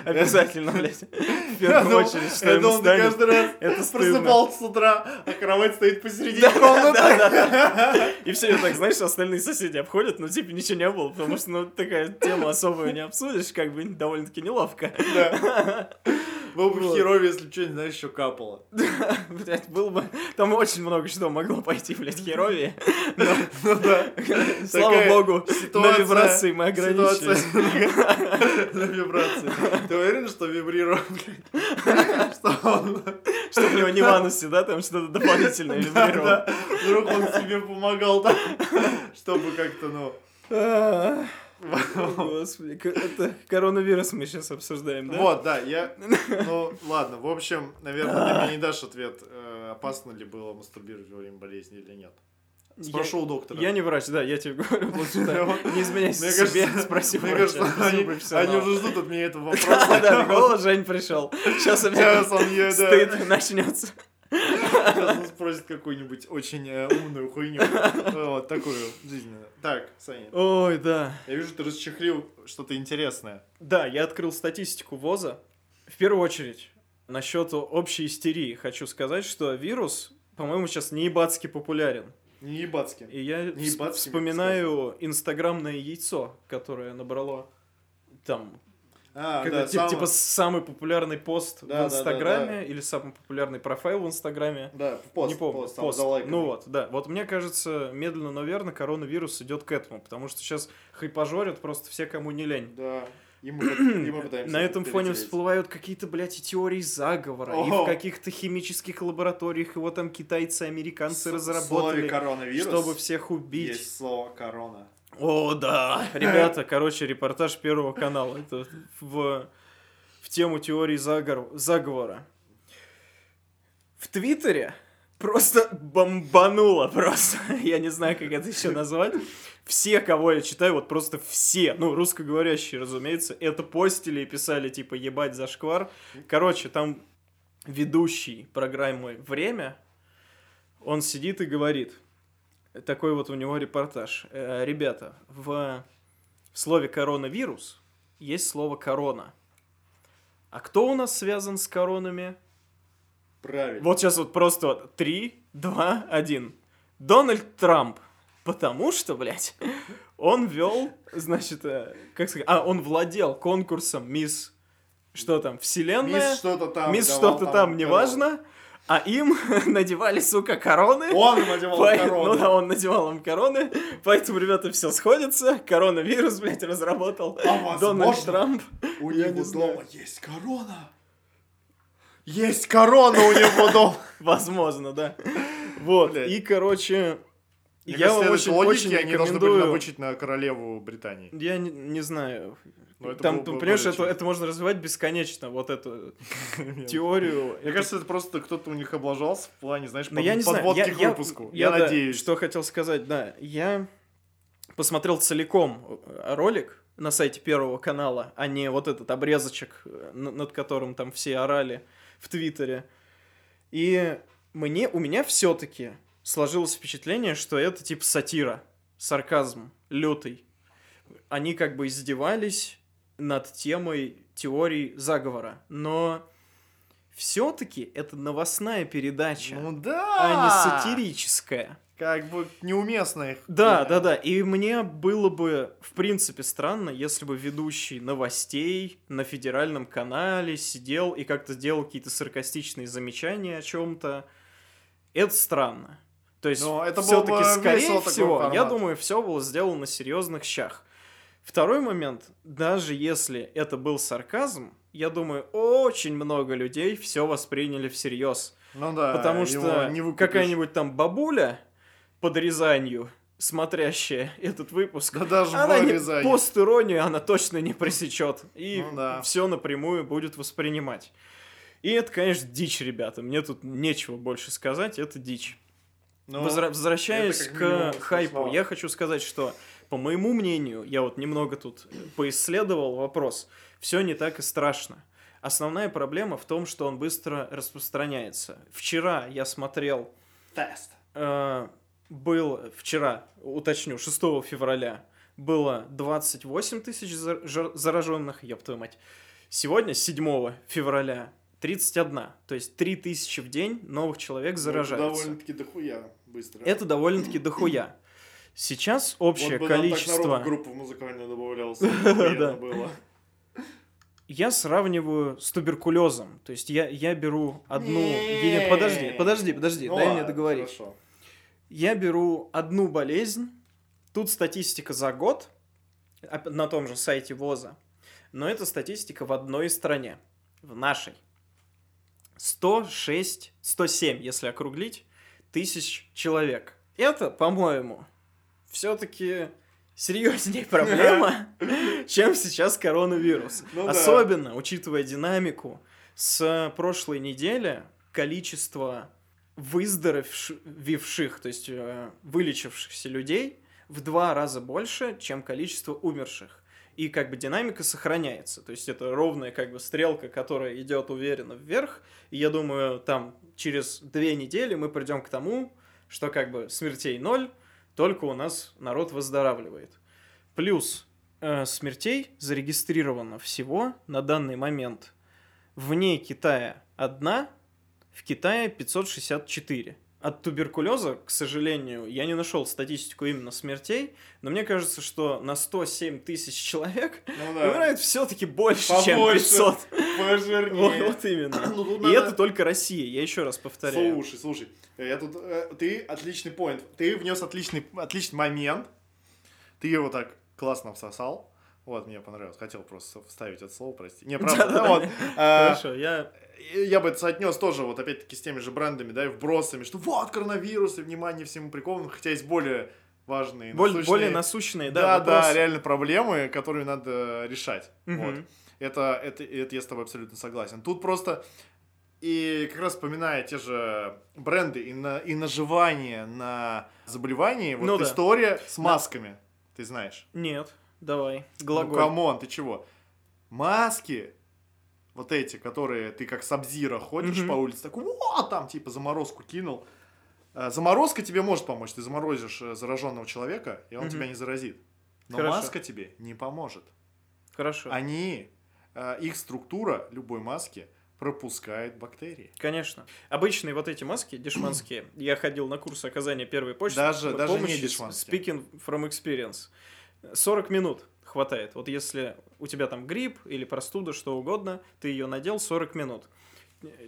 Обязательно, блядь. В первую очередь, что ему он каждый раз Это просыпался с утра, а кровать стоит посередине комнаты. <laughs> И все, так, знаешь, остальные соседи обходят, но типа ничего не было, потому что, ну, такая тема особую не обсудишь, как бы довольно-таки неловко. Да. <laughs> Было бы Вот. херово, если бы что-нибудь, знаешь, еще капало. <laughs> Блять, было бы... Там очень много что могло пойти, блядь, херовее. Ну да. <laughs> слава богу, на вибрации мы ограничились. На вибрации. Ты уверен, что вибрирует? Что он... Чтобы у него не в анусе, да, там что-то дополнительное вибрировало. Да, Вдруг он себе помогал так, чтобы как-то, ну... Господи, это коронавирус мы сейчас обсуждаем, да? Вот, да, я... <laughs> Ну, ладно, в общем, наверное, ты мне не дашь ответ, э, опасно ли было мастурбировать во время болезни или нет. Спрошу у доктора. Я не врач, да, я тебе говорю, лучше да, не изменяйся Мне себе, кажется, спроси мне врача, кажется, они, они уже ждут от меня этого <laughs> Да, да, вопроса. Микола Жень пришел. Сейчас е- да. стыд начнется. Сейчас он спросит какую-нибудь очень э, умную хуйню. Вот, такую жизненную. Так, Саня, Ой, да. я вижу, ты расчехлил что-то интересное. Да, я открыл статистику ВОЗа. В первую очередь, насчет общей истерии хочу сказать, что вирус, по-моему, сейчас неебацки популярен. Не ебацки. И я Не ебацки, вспоминаю инстаграмное яйцо, которое набрало там А, когда, да, тип- самое- типа самый популярный пост Да, в да, да, Инстаграме или самый популярный профайл в Инстаграме. Да, пост, не помню. пост, пост. Ну вот, да. Вот мне кажется, медленно, но верно коронавирус идет к этому, потому что сейчас хайпажорят просто все, кому не лень. Да, и мы, <clears throat> и мы пытаемся На этом фоне всплывают какие-то, блядь, и теории заговора. И Ого. в каких-то химических лабораториях его там китайцы, американцы В разработали, чтобы всех убить. есть слово корона. О, да. <laughs> Ребята, короче, репортаж Первого канала. Это в, в тему теории загор- заговора. В Твиттере просто бомбануло просто. <laughs> Я не знаю, как это еще назвать. Все, кого я читаю, вот просто все, ну, русскоговорящие, разумеется, это постили и писали, типа, ебать за шквар. Короче, там ведущий программы «Время», он сидит и говорит, такой вот у него репортаж. Э, Ребята, в слове коронавирус есть слово корона. А кто у нас связан с коронами? Правильно. Вот сейчас вот просто вот 3, 2, 1. Дональд Трамп. Потому что, блядь, он вел, значит, э, как сказать, а, он владел конкурсом Мисс, что там, Вселенная, Мисс что-то там. Мисс что-то там, неважно, а им <laughs> надевали, сука, короны. Он надевал По- корону. Ну да, он надевал им короны, поэтому, ребята, все сходится. Коронавирус, блядь, разработал А Дональд Трамп. У Я него не дома есть корона. Есть корона у него дома. <laughs> Возможно, да. Вот, Блядь. и, короче, Мне я вам очень, следующей очень логике они должны были рекомендую... набычить на королеву Британии. Я не, не знаю. Ну, это Там, понимаешь, это, это можно развивать бесконечно, вот эту <laughs> теорию. Мне кажется, это просто кто-то у них облажался в плане, знаешь, Но подводки к выпуску. я, надеюсь. что хотел сказать, да, я посмотрел целиком э, ролик на сайте Первого канала, а не вот этот обрезочек, э, над которым там все орали в Твиттере. И мне, у меня все-таки сложилось впечатление, что это типа сатира, сарказм лютый. Они как бы издевались над темой теорий заговора, но все-таки это новостная передача Ну да. а не сатирическая. Как бы неуместно их. Да, да, да. И мне было бы, в принципе, странно, если бы ведущий новостей на федеральном канале сидел и как-то делал какие-то саркастичные замечания о чем-то. Это странно. То есть, Но это было все-таки, скорее всего, я думаю, все было сделано на серьезных щах. Второй момент, даже если это был сарказм, я думаю, очень много людей все восприняли всерьез. Ну да. Потому что какая-нибудь там бабуля под Рязанью, смотрящая этот выпуск, Да даже она не, Рязани. пост-иронию она точно не пресечет. И Ну да. все напрямую будет воспринимать. И это, конечно, дичь, ребята. Мне тут нечего больше сказать, это дичь. Ну, Возра- Возвращаясь это к хайпу, смешно. я хочу сказать, что по моему мнению, я вот немного тут поисследовал вопрос, все не так и страшно. Основная проблема в том, что он быстро распространяется. Вчера я смотрел... Тест. Э, был вчера, уточню, 6 февраля было 28 тысяч зараженных, ёб твою мать. Сегодня, 7 февраля, 31. То есть 3 тысячи в день новых человек заражаются. Это довольно-таки дохуя быстро. Это довольно-таки дохуя. Сейчас общее вот бы количество... Нам так группу музыкальную добавлялся. <laughs> Было. Я сравниваю с туберкулезом. То есть я, я беру одну... Нет, подожди, подожди, подожди, ну, дай мне договорить. Хорошо. Я беру одну болезнь, тут статистика за год, на том же сайте ВОЗа, но это статистика в одной стране, в нашей. 106, 107, если округлить, тысяч человек. Это, по-моему, все-таки серьезнее <laughs> проблема, <laughs> чем сейчас коронавирус. Ну, Особенно, да. учитывая динамику, с прошлой недели количество выздоровевших, то есть э, вылечившихся людей в два раза больше, чем количество умерших и как бы динамика сохраняется. То есть это ровная как бы стрелка, которая идет уверенно вверх. И я думаю, там через две недели мы придем к тому, что как бы смертей ноль, только у нас народ выздоравливает. Плюс э, смертей зарегистрировано всего на данный момент вне Китая одна, в Китае 564. От туберкулеза, к сожалению, я не нашел статистику именно смертей, но мне кажется, что на 107 тысяч человек ну, да. умирает все-таки больше, Побольше, чем 500. Пожирнее. Вот, вот именно. <coughs> Ну, И надо... это только Россия, я еще раз повторяю. Слушай, слушай, я тут, э, ты отличный поинт, ты внес отличный, отличный момент, ты его так классно всосал, вот, мне понравилось. Хотел просто вставить это слово, прости. Не, правда, <laughs> вот. А, Хорошо, я я бы это соотнес тоже, вот опять-таки, с теми же брендами, да, и вбросами, что вот коронавирус, и внимание всему приковано, хотя есть более важные, Боль, насущные, более насущные, да, да, вопросы. да, реально проблемы, которые надо решать. Угу. Вот. Это, это, это я с тобой абсолютно согласен. Тут просто и как раз вспоминая те же бренды и, на, и наживание на заболевании, вот ну, история да. с масками, да. ты знаешь? Нет, давай, глаголь. Ну, come on, ты чего? Маски вот эти, которые ты как Саб-Зиро ходишь mm-hmm. по улице, такой, вот, там, типа, заморозку кинул. Э, заморозка тебе может помочь, ты заморозишь э, зараженного человека, и он mm-hmm. тебя не заразит. Но Хорошо. маска тебе не поможет. Хорошо. Они, э, их структура любой маски пропускает бактерии. Конечно. Обычные вот эти маски, дешманские, <clears throat> я ходил на курс оказания первой помощи. Даже, даже не дешманские. Speaking from experience. 40 минут хватает. Вот если у тебя там грипп или простуда, что угодно, ты ее надел 40 минут.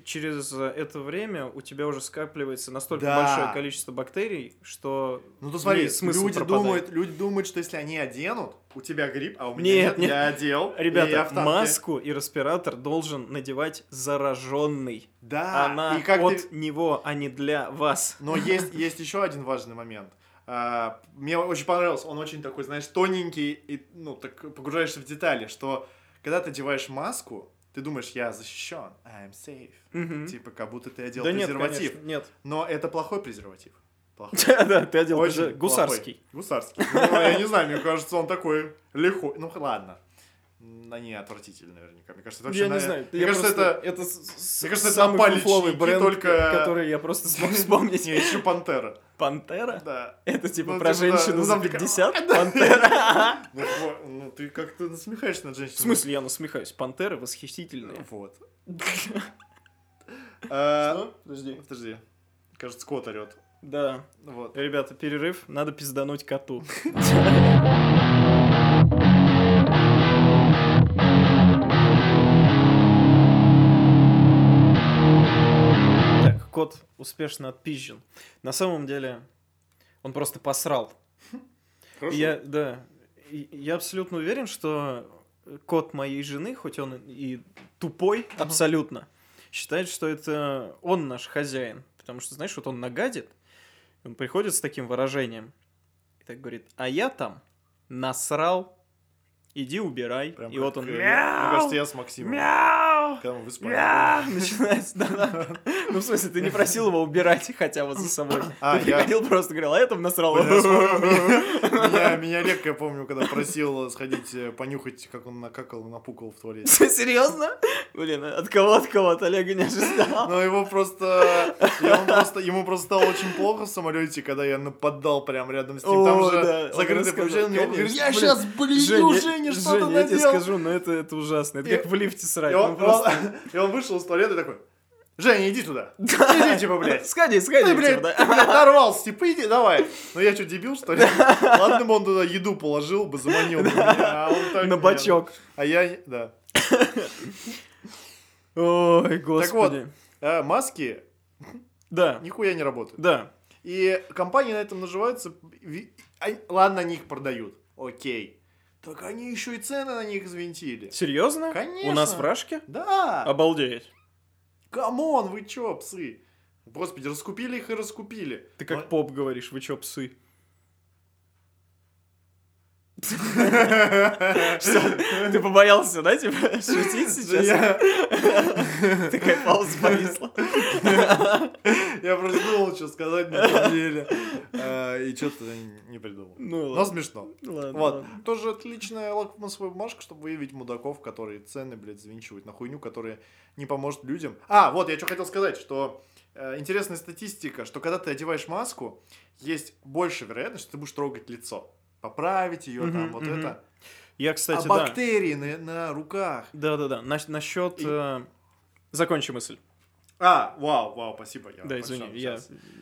Через это время у тебя уже скапливается настолько да. большое количество бактерий, что ну то смотри, люди пропадает. думают, люди думают, что если они оденут, у тебя грипп, а у меня нет, нет. я одел. Ребята, и я в маску и респиратор должен надевать зараженный. Да. Она и как от ты... него, а не для вас. Но есть есть еще один важный момент. А, мне очень понравился, он очень такой, знаешь, тоненький, и, ну, так погружаешься в детали, что когда ты одеваешь маску, ты думаешь, я защищен, I'm safe. Угу. Типа, как будто ты одел да презерватив. Нет, конечно, нет. Но это плохой презерватив. Да, <laughs> да, ты одел гусарский. Гусарский. Ну, я не знаю, мне кажется, он такой легко. Ну, ладно они отвратительны наверняка. Мне кажется, это вообще... Я на... не знаю. Мне кажется, это... Это мне кажется, это самый бренд, только... который я просто смог <laughs> вспомнить. Не, еще Пантера. Пантера? Да. Это типа ну, про типа, женщину за 50? Пантера? Ну, ты как-то насмехаешься над женщиной. В смысле я насмехаюсь? Пантеры восхитительные. Вот. <laughs> А, Что? Подожди. Подожди. Кажется, кот орет. Да. Вот. Ребята, перерыв. Надо пиздануть коту. <laughs> успешно отпизжен. На самом деле, он просто посрал. Хорошо. Я, да, я абсолютно уверен, что кот моей жены, хоть он и тупой абсолютно, считает, что это он наш хозяин. Потому что, знаешь, вот он нагадит, он приходит с таким выражением и так говорит, а я там насрал, иди убирай. Прям и вот он... Мяу! Мне кажется, я с Максимом. Мяу! Когда мы в Испании. Мяу! Начинается, да, Ну, в смысле, ты не просил его убирать хотя бы за собой. А, Ты я- приходил просто, говорил, а я там <laughs> Меня, Олег, я помню, когда просил сходить э, понюхать, как он накакал, напукал в туалете. Серьезно? Блин, от кого, от кого, от Олега не ожидал. Но его просто, он просто, ему просто стало очень плохо в самолете, когда я нападал прям рядом с ним. Там же да, он закрытое рассказал, помещение, он говорит, я блин. сейчас блюю, Женя, Женя, что Женя, ты я тебе скажу, но это, это ужасно. Это как в лифте срать. И он, просто... и он вышел из туалета и такой, Женя, иди туда. <laughs> Иди, типа, блядь. Сходи, сходи, Ты, блядь, типа, ты, да. блядь, <laughs> нарвался, типа, иди, давай. Ну я что, дебил, что ли? <laughs> Ладно бы он туда еду положил бы, заманил бы меня, а он так На бачок. А я, да. Ой, господи. А, маски Да, нихуя не работают. да. И компании на этом наживаются. Ладно, они их продают. Окей. Так они еще и цены на них взвинтили. Серьезно? Конечно. У нас в Рашке? Да! Обалдеть. Come on, вы чё, псы? Господи, раскупили их и раскупили. Ты как Но- поп говоришь, вы чё, псы? Что? Ты побоялся, да, типа, шутить сейчас? Я, Такая пауза повисла. я просто думал, что сказать на самом деле. А, И что-то не придумал. Ну Но ладно. смешно. Ладно, Вот, ладно. тоже отличная лакмусовая бумажка, чтобы выявить мудаков, которые цены, блядь, завинчивают на хуйню, которая не поможет людям. А, вот, я что хотел сказать, что э, интересная статистика, что когда ты одеваешь маску, есть больше вероятность, что ты будешь трогать лицо. Поправить ее, там, Мгм, вот мгм. это. Я, а кстати, да. бактерии на, на руках. Да-да-да. Насчет... И- Закончи мысль. А, вау, вау, спасибо. Я Да, извини, я.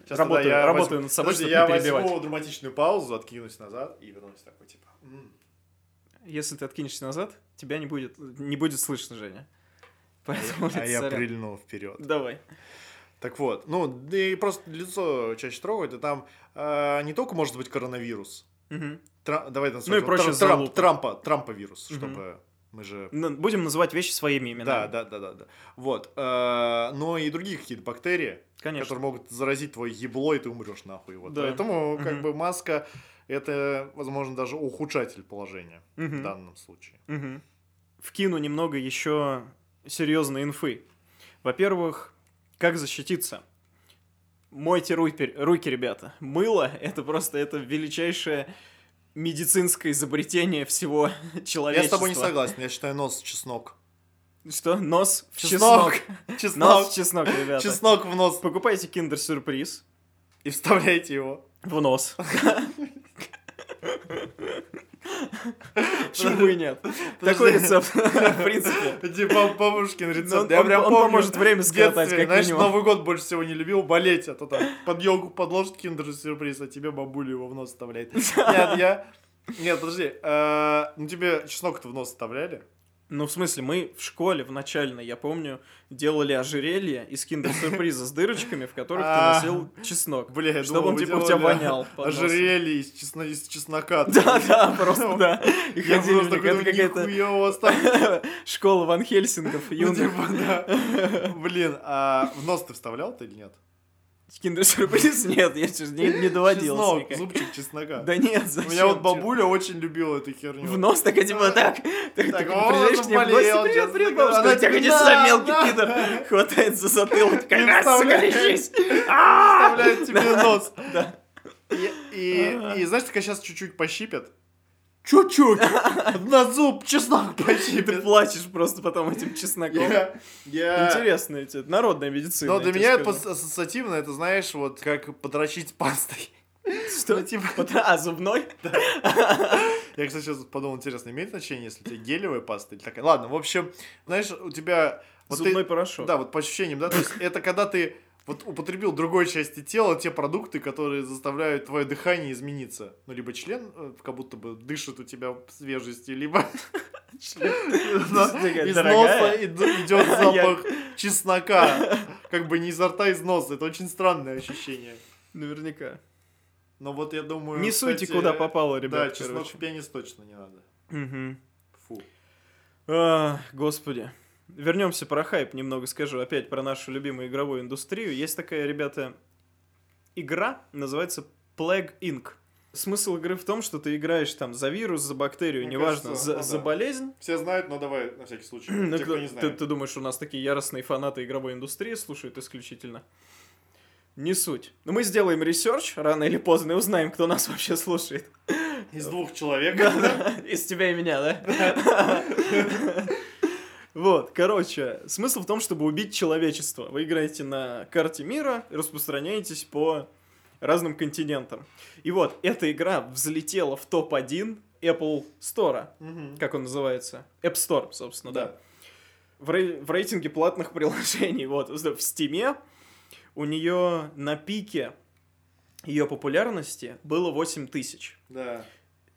Щас работаю, я работаю возьму- над собой, Подожди, чтобы я не перебивать. возьму драматичную паузу, откинусь назад и вернусь такой, типа... м. Если ты откинешься назад, тебя не будет, не будет слышно, Женя. Поэтому, А я сорян. прильнул вперед. Давай. Так вот, ну, и просто лицо чаще трогают, и там э, не только может быть коронавирус. Мгм. Тра- давай Ну и проще. Трамп, Трампа, Трампа вирус, Мгм. чтобы мы же... Н- Будем называть вещи своими именами. Да, да, да, да, да. Вот. э, но и другие какие-то бактерии, Конечно. которые могут заразить твое ебло, и ты умрешь нахуй. Вот. Да. Поэтому, как Мгм. бы, маска это, возможно, даже ухудшатель положения в Мгм. данном случае. Мгм. Вкину немного еще серьезной инфы. Во-первых, как защититься? Мойте руки, руки, ребята. Мыло — это просто это величайшее медицинское изобретение всего <laughs> Я человечества. с тобой не согласен, я считаю нос чеснок. Что? Нос в чеснок. Чеснок. <laughs> Чеснок. Нос в чеснок, ребята. Чеснок в нос. Покупайте киндер-сюрприз И вставляйте его. в нос. <laughs> Почему и нет? Такой рецепт, <laughs> в принципе. Типа бабушкин рецепт. Ну, он- Я прям он поможет время скоротать, как Знаешь. Новый год больше всего не любил болеть, а то там под елку подложит киндер сюрприз, а тебе бабуля его в нос вставляет. <laughs> Нет, я... Нет, подожди. э, Ну тебе чеснок-то в нос вставляли? Ну, в смысле, мы в школе в начальной, я помню, делали ожерелье из киндер-сюрприза с дырочками, в которых ты А. носил чеснок. Бля, Чтобы он типа у тебя вонял. Ожерелье из, чесно- из чеснока. <laughs> Да, да, просто да. И ходили, это какая-то нихуя у вас там. <laughs> школа Ван Хельсингов, Ну, юных. типа, да. <laughs> Блин, а в нос ты вставлял ты или нет? Киндер-сюрприз? Нет, я не, не доводилось Чеснок, никак. зубчик чеснока. Да нет, У зачем? меня вот бабуля очень любила эту херню. В нос так, а типа так. Так, Так, приезжаешь к ней в гости, привет, привет, бабушка, Она у тебя конечно мелкий пидор хватает за затылок, такая, И раз, лежись. <laughs> Вставляет тебе нос. Да. И, и, и знаешь, такая сейчас чуть-чуть пощипят. Чуть-чуть. <laughs> На зуб чеснок И ты плачешь просто потом этим чесноком. Я, я... Интересно эти, народная медицина. Но для меня это ассоциативно, это знаешь, вот как подрочить пастой. Что? Ну, типа- А, зубной? <laughs> Я, кстати, сейчас подумал, интересно, имеет значение, если у тебя гелевая паста или такая? Ладно, в общем, знаешь, у тебя... вот ты- Зубной порошок. Да, вот по ощущениям, да, то есть это когда ты вот употребил другой части тела те продукты, которые заставляют твое дыхание измениться. Ну, либо член э, как будто бы дышит у тебя свежестью, либо <laughs> из носа идет <laughs> запах чеснока. Как бы не изо рта, а из носа. Это очень странное ощущение. Наверняка. Но вот я думаю... Не суйте, куда попало, Да, ребят, чеснок в пенис точно не надо. Фу. Господи. Вернемся про хайп, немного скажу опять про нашу любимую игровую индустрию. Есть такая, ребята, игра, называется Plague Inc. Смысл игры в том, что ты играешь там за вирус, за бактерию, Мне неважно, кажется, за, ну за да. болезнь. Все знают, но давай на всякий случай. Ну, Те, кто ты, не ты- знает. ты думаешь, у нас такие яростные фанаты игровой индустрии слушают исключительно? Не суть. Но мы сделаем research рано или поздно и узнаем, кто нас вообще слушает. Из двух человек. Из тебя и меня, да? <laughs> Вот, короче, смысл в том, чтобы убить человечество. Вы играете на карте мира и распространяетесь по разным континентам. И вот, эта игра взлетела в топ-1 Apple Store, Мгм. как он называется? App Store, собственно, да. Да. В, рей- в рейтинге платных <laughs> приложений, вот, в Стиме у нее на пике ее популярности было 8 тысяч. Да.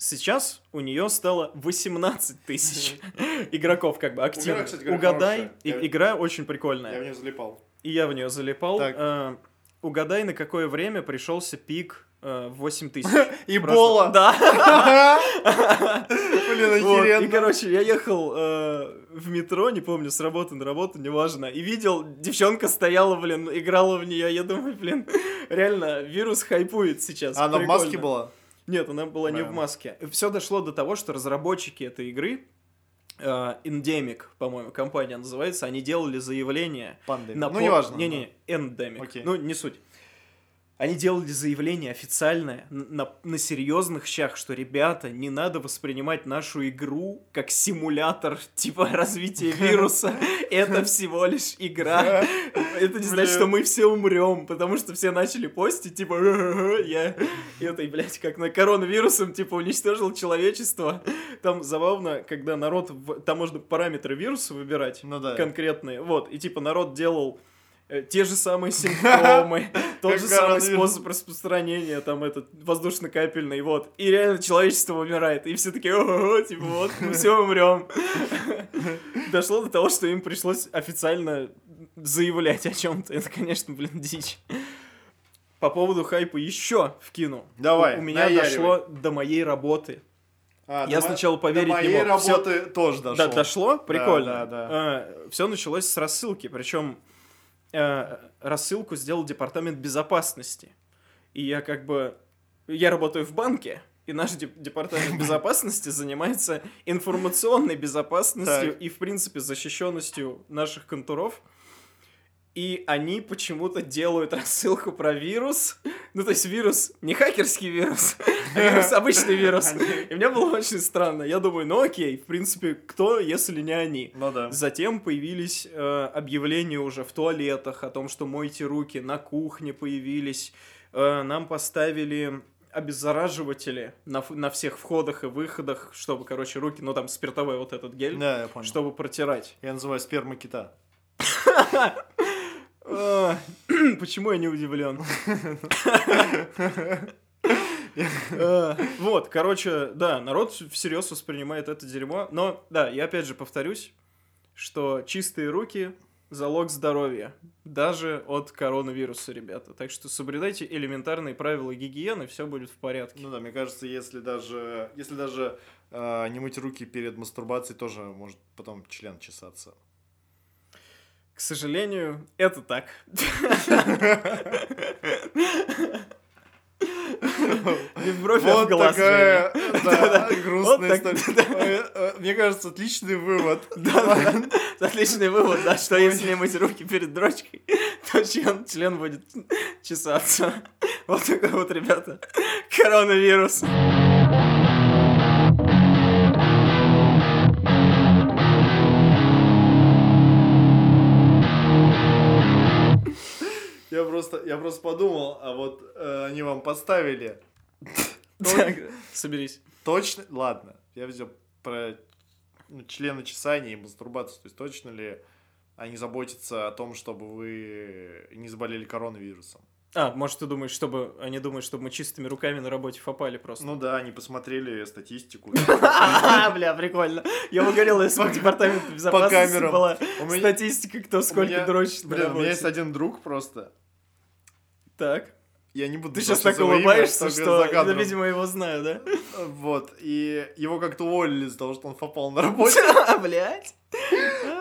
Сейчас у нее стало 18 тысяч <laughs> игроков, как бы активных. Угадай, игра очень Я в прикольная. нее залипал. И я в нее залипал. Э, угадай, на какое время пришелся пик э, в 8 <laughs> тысяч. Эбола! Да. <laughs> Блин, Вот, И, охеренно. короче, я ехал э, в метро, не помню, с работы на работу, неважно, и видел, девчонка стояла, блин, играла в нее. Я думаю, блин, реально, вирус хайпует сейчас. Она в маске была? Нет, она была не в маске. Все дошло до того, что разработчики этой игры, э, Endemic, по-моему, компания называется, они делали заявление Панды. на Ну, по- неважно. Не-не, Endemic. Окей. Ну, не суть. Они делали заявление официальное на, на серьезных щах, что, ребята, не надо воспринимать нашу игру как симулятор <laughs> типа развития <laughs> вируса. Это всего лишь игра. <laughs> Это не значит, что мы все умрем, потому что все начали постить, типа, «Ага, я этой, блядь, как на коронавирусом, типа, уничтожил человечество. Там забавно, когда народ, там можно параметры вируса выбирать Ну конкретные, вот, и типа народ делал те же самые <laughs> симптомы, тот же самый способ распространения, там, этот, воздушно-капельный, вот. И реально человечество умирает. И все такие, ого, типа, вот, мы все умрем. <laughs> Дошло до того, что им пришлось официально заявлять о чем-то. Это, конечно, блин, дичь. По поводу хайпа еще вкину. Давай, У, меня дошло до моей работы. А, Я до сначала поверить до не моей мог. Всё- работы тоже дошло. Да, дошло? Прикольно. да, да. все началось с рассылки, причем э, рассылку сделал департамент безопасности. И я как бы... Я работаю в банке, и наш деп- департамент безопасности занимается информационной безопасностью Так. и, в принципе, защищенностью наших контуров. И они почему-то делают рассылку про вирус. Ну, то есть вирус, не хакерский вирус, а вирус, <laughs> обычный вирус. И мне было очень странно. Я думаю, ну окей, в принципе, кто, если не они? Ну да. Затем появились э, объявления уже в туалетах о том, что мойте руки, на кухне появились. Э, нам поставили обеззараживатели на, на всех входах и выходах, чтобы, короче, руки, ну там спиртовой вот этот гель, Да, я понял. чтобы протирать. Я называю сперма кита. <laughs> <clears throat> Почему я не удивлен? Вот, короче, да, народ всерьез воспринимает это дерьмо. Но, да, я опять же повторюсь, что чистые руки – залог здоровья. Даже от коронавируса, ребята. Так что соблюдайте элементарные правила гигиены, все будет в порядке. Ну да, мне кажется, если даже, если даже э, не мыть руки перед мастурбацией, тоже может потом член чесаться. К сожалению, это так. Вот такая, да, грустная история. Э, Мне кажется, отличный вывод. Да. Отличный вывод, да, что если мыть руки перед дрочкой, то член, член будет чесаться. Вот такой вот, ребята, коронавирус. Я просто, я просто подумал, а вот э, они вам поставили. <laughs> Так, соберись. Точно? Ладно, я взял про ну, члена чесания и мастурбацию. То есть точно ли они заботятся о том, чтобы вы не заболели коронавирусом? А, может, ты думаешь, чтобы... Они думают, чтобы мы чистыми руками на работе попали просто. Ну да, они посмотрели статистику. <laughs> Бля, прикольно. Я бы говорил, если бы в департаменте безопасности была статистика, кто сколько дрочит Блин, у меня есть один друг просто. Так. Я не буду Ты сейчас так улыбаешься, что, за я, кадром. видимо, его знаю, да? <laughs> Вот, и его как-то уволили из-за того, что он попал на <laughs> работе, А, блядь.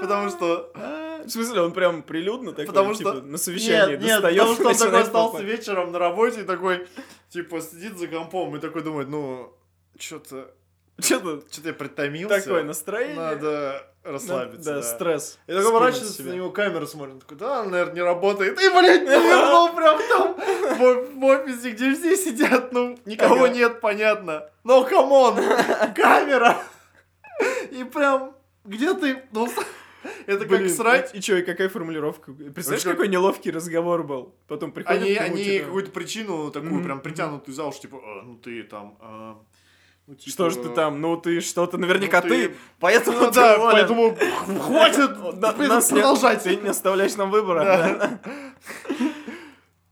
потому что А, В смысле, он прям прилюдно такой, Потому типа, что- на совещании Нет, нет, достает, потому что он такой остался вечером на работе и такой, типа, сидит за компом и такой думает, ну, что-то, Что-то <laughs> что-то я притомился. такое настроение. Надо расслабиться. Да, да. стресс. И такой поворачивается, на него камера смотрит, такой, да, наверное, не работает. И, блядь, повернул <laughs> прям там в, в офисе, где все сидят, ну, никого нет, понятно. Но, come on, <laughs> камера. И прям, где ты, ну, это как Блин, срать. И, чё, и какая формулировка? Представляешь, чё? какой неловкий разговор был? Потом приходят Они, к нему, они типа, какую-то причину такую Мгм, прям притянутую за уши, типа, «А, ну ты там, а, ну, типа, Что ж ты там? Ну ты что-то наверняка ну, ты, ты- поэтому Ну ты да, уволен. поэтому хватит нас нет, продолжать. Ты не оставляешь нам выбора. Да. <laughs>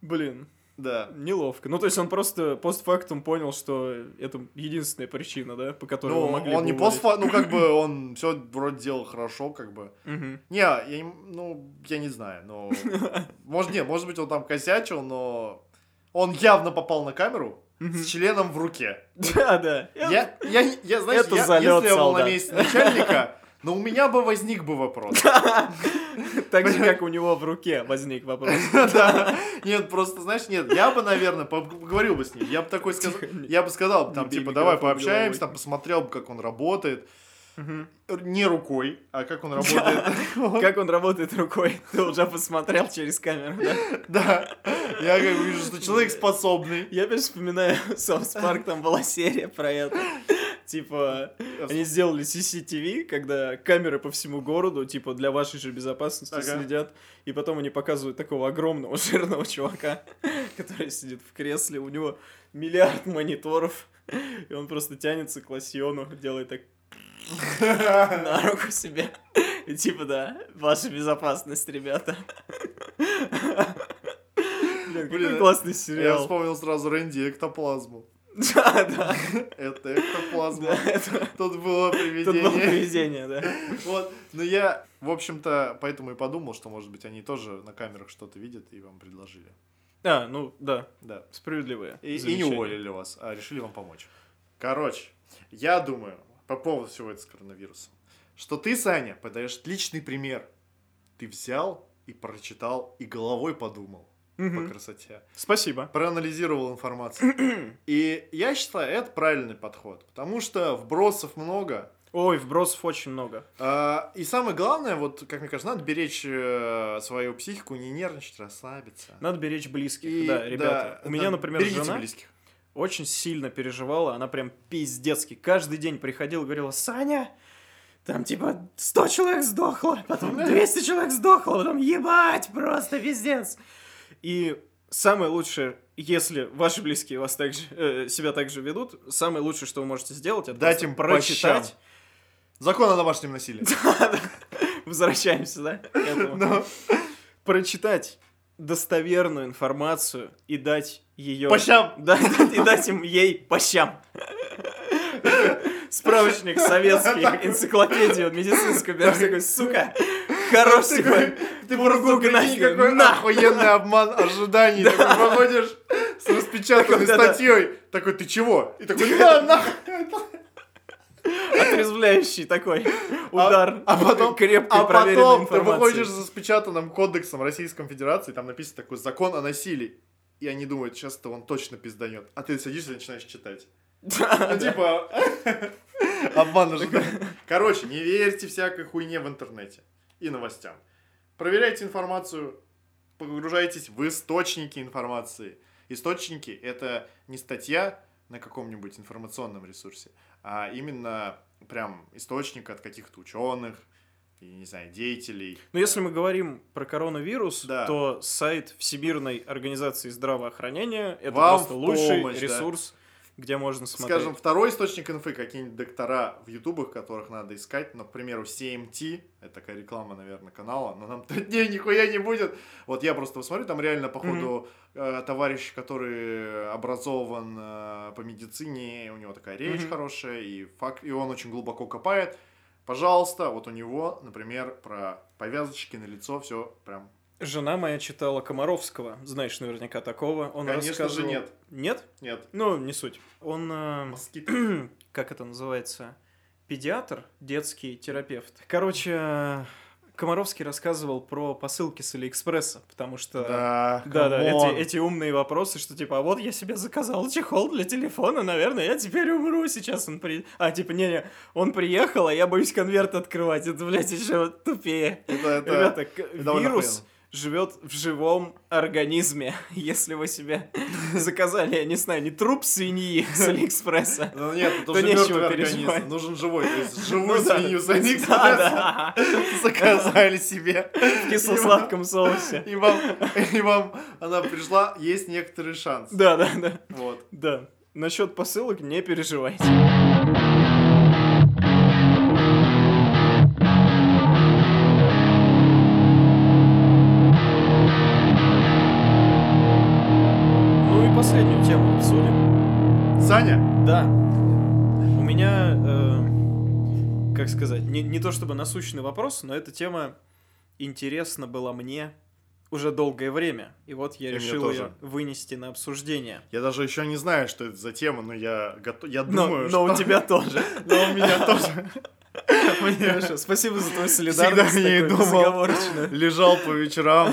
Блин, Да. неловко. Ну, то есть он просто постфактум понял, что это единственная причина, да, по которой Ну, могли он не уволить. постфа, ну, как бы, <laughs> он все вроде делал хорошо, как бы. Не, я, не- ну, я не знаю, но... <laughs> Может, нет, может быть, он там косячил, но... Он явно попал на камеру. С членом в руке. Да, да. Я, я, я, знаешь, Это я- залет, если я был на месте начальника, но у меня бы возник бы вопрос. <laughs> Так же, как у него в руке возник вопрос. <laughs> Да. Нет, просто, знаешь, нет, я бы, наверное, поговорил бы с ним. Я бы такой сказал, я бы сказал, там, типа, давай пообщаемся, там, посмотрел бы, как он работает. Мгм. Не рукой, а как он работает. <laughs> Как он работает рукой, ты уже посмотрел через камеру, да? Да. Я как бы вижу, что человек способный. Я опять вспоминаю <laughs> South Park, там была серия про это. Типа, они сделали CCTV, когда камеры по всему городу, типа, для вашей же безопасности Ага. следят. И потом они показывают такого огромного <laughs> жирного чувака, который сидит в кресле, у него миллиард мониторов, и он просто тянется к лосьону, делает так на руку себе. И типа, да, ваша безопасность, ребята. Блин, Блин, классный Я сериал. вспомнил сразу Рэнди эктоплазму. Да, да. Это эктоплазма. Да, это- Тут было Тут было привидение. привидение, да. Вот. Но я, в общем-то, поэтому и подумал, что, может быть, они тоже на камерах что-то видят и вам предложили. А, ну, да, Да. справедливые. И, и не уволили вас, а решили вам помочь. Короче, я думаю, по поводу всего этого с коронавирусом, что ты, Саня, подаешь отличный пример. Ты взял и прочитал, и головой подумал по Мгм. красоте. Спасибо. Проанализировал информацию. <clears throat> И я считаю, это правильный подход. Потому что вбросов много. Ой, вбросов очень много. А, И самое главное, вот, как мне кажется, надо беречь э, свою психику, не нервничать, расслабиться. Надо беречь близких. И, да, ребята. да, у меня, например, жена близких. Очень сильно переживала. Она прям пиздецки. Каждый день приходила говорила, Саня, там типа 100 человек сдохло, потом 200 человек сдохло, потом ебать, просто пиздец. И самое лучшее, если ваши близкие вас так же, э, себя так же ведут, самое лучшее, что вы можете сделать, это Дать им прочитать. Закон о домашнем насилии. <laughs> Возвращаемся, да? <laughs> Но Прочитать достоверную информацию и дать ее... По щам. <laughs> Да, и дать им ей по щам. Справочник советский, <laughs> энциклопедию медицинскую берешь, такой, сука, хорош такой, Ты прикинь, гнать, какой охуенный обман ожиданий. Такой выходишь с распечатанной <laughs> статьей. Такой, ты чего? И такой, да, нахуй. Отрезвляющий такой <laughs> удар А потом, крепкой а потом ты выходишь с распечатанным кодексом Российской Федерации, там написано такой закон о насилии. И они думают, сейчас-то он точно пизданет. А ты садишься и начинаешь читать. <laughs> Ну, типа, <laughs> обман ожиданий. Короче, не верьте всякой хуйне в интернете и новостям. Проверяйте информацию, погружайтесь в источники информации. Источники — это не статья на каком-нибудь информационном ресурсе, а именно прям источник от каких-то ученых, и, не знаю, деятелей. Но если мы говорим про коронавирус, Да. то сайт Всемирной организации здравоохранения это Вам просто лучший помощь, ресурс, где можно смотреть. Скажем, второй источник инфы, какие-нибудь доктора в ютубах, которых надо искать, ну, к примеру, CMT, это такая реклама, наверное, канала, но нам <laughs> не, нихуя не будет. Вот я просто посмотрю, там реально, походу, э, товарищ, который образован э, по медицине, у него такая речь Мгм. хорошая, и, факт, и он очень глубоко копает. Пожалуйста, вот у него, например, про повязочки на лицо, все прям Жена моя читала Комаровского, знаешь наверняка такого. Он Конечно же, рассказывал- нет. Нет? нет. Ну, не суть. Он, э, <clears throat> как это называется, педиатр, детский терапевт. Короче, Комаровский рассказывал про посылки с Алиэкспресса, потому что... Да, Да, да, эти, эти умные вопросы, что типа, а вот я себе заказал чехол для телефона, наверное, я теперь умру, сейчас он при... А, типа, не-не, он приехал, а я боюсь конверт открывать, это, блядь, еще тупее. Это, это- Ребята, довольно вирус охуенно. Живет в живом организме. <laughs> Если вы себе <laughs> заказали, я не знаю, не труп свиньи с Алиэкспресса. Ну нет, это То уже нечего переживать. Нужен живой. То есть <laughs> живую Ну да. свинью с Алиэкспресса да. заказали себе. В кисло-сладком соусе. И вам, и вам она пришла, есть некоторый шанс. Да, да, да. Вот. Да. Насчет посылок не переживайте. Саня, Да. У меня, э, как сказать, не, не то чтобы насущный вопрос, но эта тема интересна была мне уже долгое время. И вот я И решил ее вынести на обсуждение. я даже еще не знаю, что это за тема, но я готов, я Но, думаю, но у что- тебя тоже. <laughs> но у меня тоже <laughs> Хорошо, спасибо за твою солидарность. Всегда не думал. <laughs> лежал по вечерам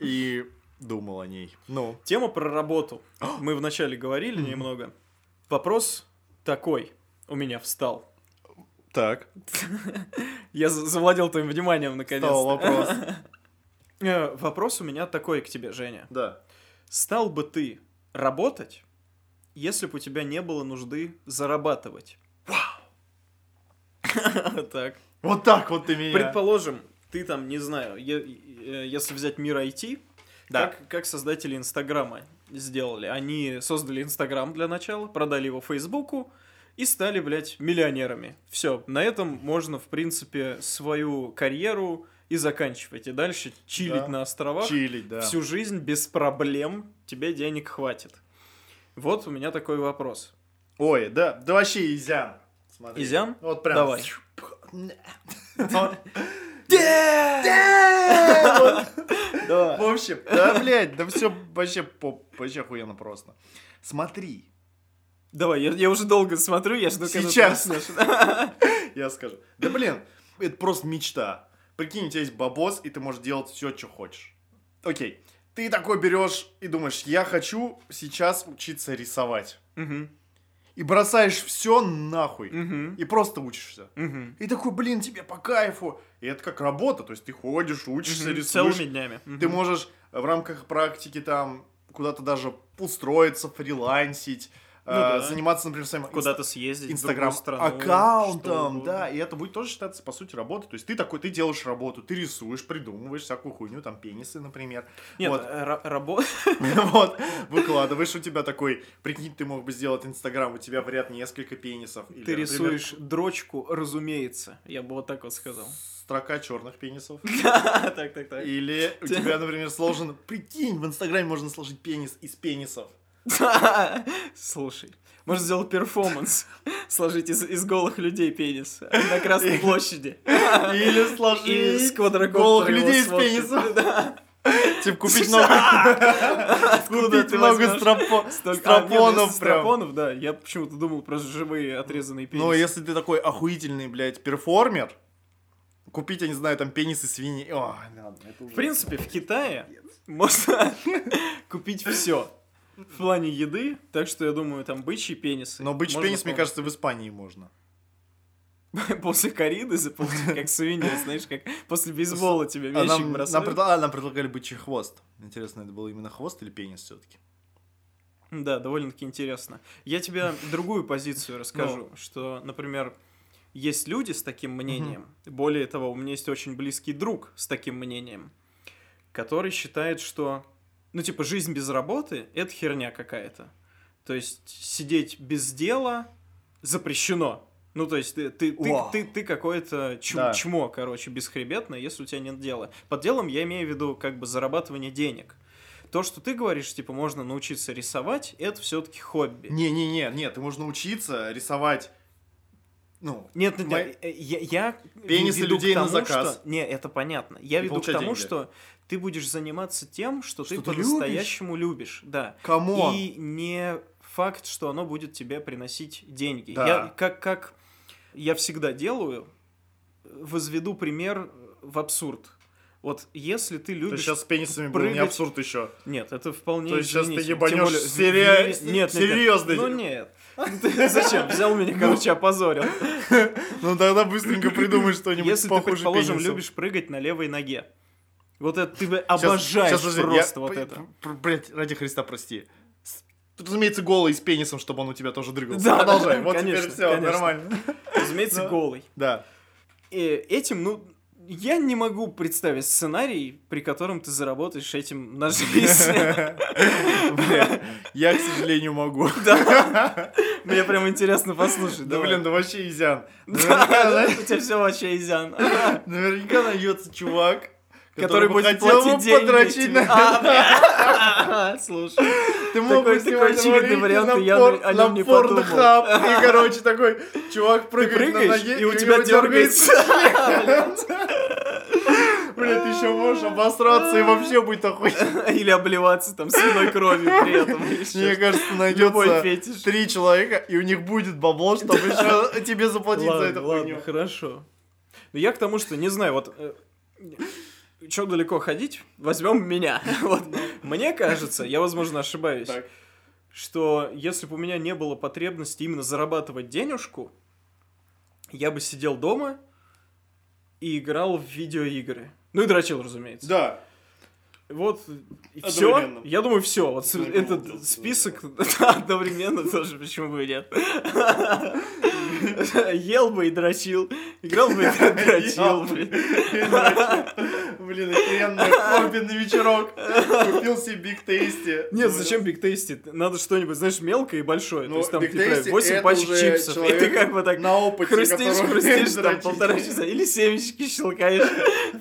и думал о ней. Ну, Тема про работу. Мы вначале говорили немного. Вопрос такой у меня встал. так, Я за- завладел твоим вниманием стал наконец-то. вопрос. <laughs> Э, Вопрос у меня такой к тебе, Женя. Да. Стал бы ты работать, если бы у тебя не было нужды зарабатывать? Вау! <laughs> Так. Вот так вот ты меня. Предположим, ты там, не знаю, э, если взять мир IT, Да. как, как создатели Инстаграма сделали? Они создали Инстаграм для начала, продали его Фейсбуку и стали, блядь, миллионерами. Все, на этом можно, в принципе, свою карьеру и заканчивать. И дальше чилить Да. на островах Чилить, да. всю жизнь без проблем, тебе денег хватит. Вот у меня такой вопрос. Ой, да, да вообще изян. Смотри. Изян? Вот прям. Давай. <laughs> Да. В общем, да, блядь, да все вообще, по- вообще охуенно просто. Смотри, Давай, я, я уже долго смотрю, я жду, Сейчас. <laughs> я скажу. Да блин, это просто мечта. Прикинь, у тебя есть бабос, и ты можешь делать все, что хочешь. Окей, ты такой берешь и думаешь, я хочу сейчас учиться рисовать. И бросаешь все нахуй. мгм, И просто учишься. мгм. И такой, блин, тебе по кайфу. И это как работа, то есть ты ходишь, учишься, Мгм, рисуешь. Целыми днями. Ты Мгм. можешь в рамках практики там куда-то даже устроиться, фрилансить, Ну э, да. заниматься, например, своим Куда-то съездить инстаграм аккаунтом, да, и это будет тоже считаться, по сути, работой. То есть ты такой, ты делаешь работу, ты рисуешь, придумываешь всякую хуйню, там, пенисы, например. Нет, Вот. э, ра- рабо- <laughs> Вот, выкладываешь, у тебя такой, прикинь, ты мог бы сделать инстаграм, у тебя в ряд несколько пенисов. Ты рисуешь дрочку, разумеется. Я бы вот так вот сказал. Строка черных пенисов. <laughs> Так, так, так. Или у тебя, например, сложен... Прикинь, в Инстаграме можно сложить пенис из пенисов. <laughs> Слушай, можно сделать перформанс. Сложить из, из голых людей пенис на Красной площади. Или сложить квадрокоптера голых людей из. Да. Типа купить много... Откуда Купить ты много если прям. да. Я почему-то думал про живые отрезанные пенисы. Но если ты такой охуительный, блядь, перформер, купить, я не знаю, там пенисы свиньи... В принципе, в Китае можно <laughs> купить все в плане еды, так что я думаю, там бычьи пенисы. Но бычий пенис, мне кажется, в Испании можно. <laughs> После кориды заполнить, <laughs> как свинья, знаешь, как после бейсбола тебе А мячик нам, бросают. предла- а, нам предлагали бычий хвост. Интересно, это был именно хвост или пенис все-таки? Да, довольно-таки интересно. Я тебе <laughs> другую позицию Ну. расскажу, что, например, есть люди с таким мнением. Более того, у меня есть очень близкий друг с таким мнением, который считает, что, ну, типа, жизнь без работы — это херня какая-то. То есть сидеть без дела запрещено. Ну, то есть ты, ты, ты, ты, ты какое-то чм- Да. чмо, короче, бесхребетное, если у тебя нет дела. Под делом я имею в виду как бы зарабатывание денег. То, что ты говоришь, типа, можно научиться рисовать, это все-таки хобби. Не-не-не, нет, ты можешь научиться рисовать, ну, Нет, нет, нет, э, я, я Пенисы людей на тому, заказ. что- Не, это понятно. Я И веду к тому, деньги. что ты будешь заниматься тем, что, Что ты ты по-настоящему любишь. Да. come on. И не факт, что оно будет тебе приносить деньги. Да. Я, как, как я всегда делаю, возведу пример в абсурд. Вот если ты То любишь... сейчас с пенисами был не прыгать- абсурд еще. Нет, это вполне То есть сейчас ты ебанешь более, сери- Нет, нет, нет. серьезно? Ну нет. Ты <laughs> зачем? Взял меня, короче, опозорил. <laughs> Ну тогда быстренько <laughs> придумай что-нибудь Если ты, предположим, любишь прыгать на левой ноге, вот это ты обожаешь просто я- вот это. Блядь, ради Христа, прости. Разумеется, голый с пенисом, чтобы он у тебя тоже дрыгался. Да, Продолжай. Вот конечно, теперь все, конечно. нормально. Разумеется, Да. голый. Да. И этим, ну, я не могу представить сценарий, при котором ты заработаешь этим на жизнь. <laughs> Блядь, я, к сожалению, могу. <laughs> Да. Мне прям интересно послушать. Да, блин, да вообще изян. Да, знаешь, У тебя все вообще изян. <laughs> наверняка найдется чувак, Который будет платить деньги подрочить тебе. на... А, бля. <laughs> Слушай. Ты мог Такой- бы такой очевидный вариант, я о нем не подумал. <laughs> И, короче, такой чувак прыгает на ноге, и у тебя дергается. <laughs> Блядь, ты еще можешь обосраться и вообще будет охуенно. Или обливаться там свиной кровью при этом. Мне кажется, найдется три человека, и у них будет бабло, чтобы еще тебе заплатить за эту ладно, хорошо. Но я к тому, что, не знаю, вот... Че далеко ходить? Возьмем меня. <laughs> Вот. Мне кажется, я, возможно, ошибаюсь, Так. что если бы у меня не было потребности именно зарабатывать денежку, я бы сидел дома и играл в видеоигры. Ну и дрочил, разумеется. Да. Вот, все. Одновременно. Я думаю, все. Вот Ну, этот ну, список <laughs> одновременно тоже, почему бы и нет. <laughs> Ел бы и дрочил. Играл бы и <laughs> дрочил, блин. Блин, охеренное хобби на вечерок. Купил себе Big Tasty. Нет, зачем Big Tasty? Надо что-нибудь, знаешь, мелкое и большое. Ну, То есть там Big типа, Tasty 8 это пачек чипсов. И ты как бы так на хрустишь, хрустишь там полтора часа. Или семечки щелкаешь.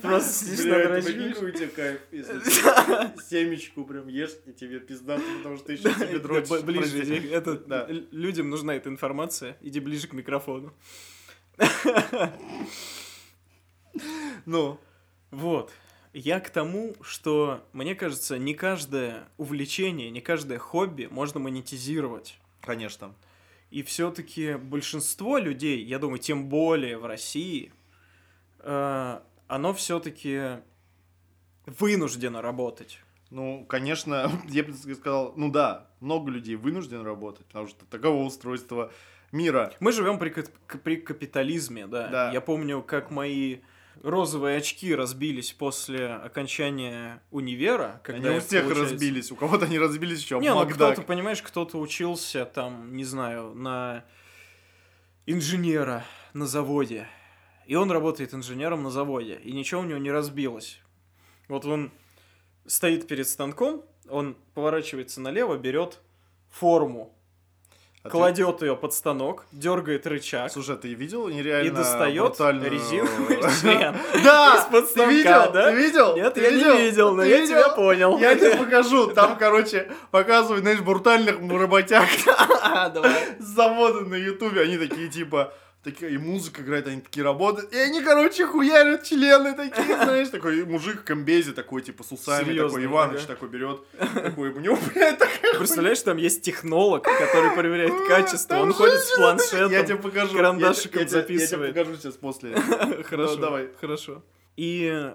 Просто сидишь это прикинь, какой у тебя кайф, если <laughs> семечку прям ешь, и тебе пиздато, потому что ты еще себе Да, дрочишь. Ближе, это, людям нужна эта информация. Иди ближе к микрофону. <laughs> Ну, Вот. Я к тому, что, мне кажется, не каждое увлечение, не каждое хобби можно монетизировать. конечно. И все-таки большинство людей, я думаю, тем более в России, э, оно все-таки вынуждено работать. Ну, конечно, <laughs> я бы сказал, ну да, много людей вынуждены работать, потому что таково устройство мира. Мы живем при, при капитализме, да. Да. Я помню, как мои розовые очки разбились после окончания универа. Когда Они у всех получается, разбились, у кого-то они разбились еще Не, ну кто-то, понимаешь, кто-то учился там, не знаю, на инженера на заводе. И он работает инженером на заводе, и ничего у него не разбилось. Вот он стоит перед станком, он поворачивается налево, берет форму, А ты- кладет ее под станок, дергает рычаг Слушай, а ты видел нереально и достает брутальную- резиновый член. <laughs> Да! Из-под Ты станка, видел? да? Ты видел? Нет, Ты я не видел, но Ты я тебя понял. Я тебе покажу. Там, короче, показывают, знаешь, брутальных работяг с <laughs> завода на ютубе. Они такие, типа, такие, и музыка играет, они такие работают. И они, короче, хуярят члены такие, <laughs> знаешь, такой мужик в комбезе, такой, типа, с усами, Серьезно, такой, Иваныч ага. такой берет, такой, у него, <laughs> блядь, такая Представляешь, там есть технолог, который проверяет <laughs> качество. Там Он ходит с планшетом. Я тебе покажу. карандашиком Я я записывает. Я тебе покажу сейчас после. Хорошо, Ну, давай. хорошо. И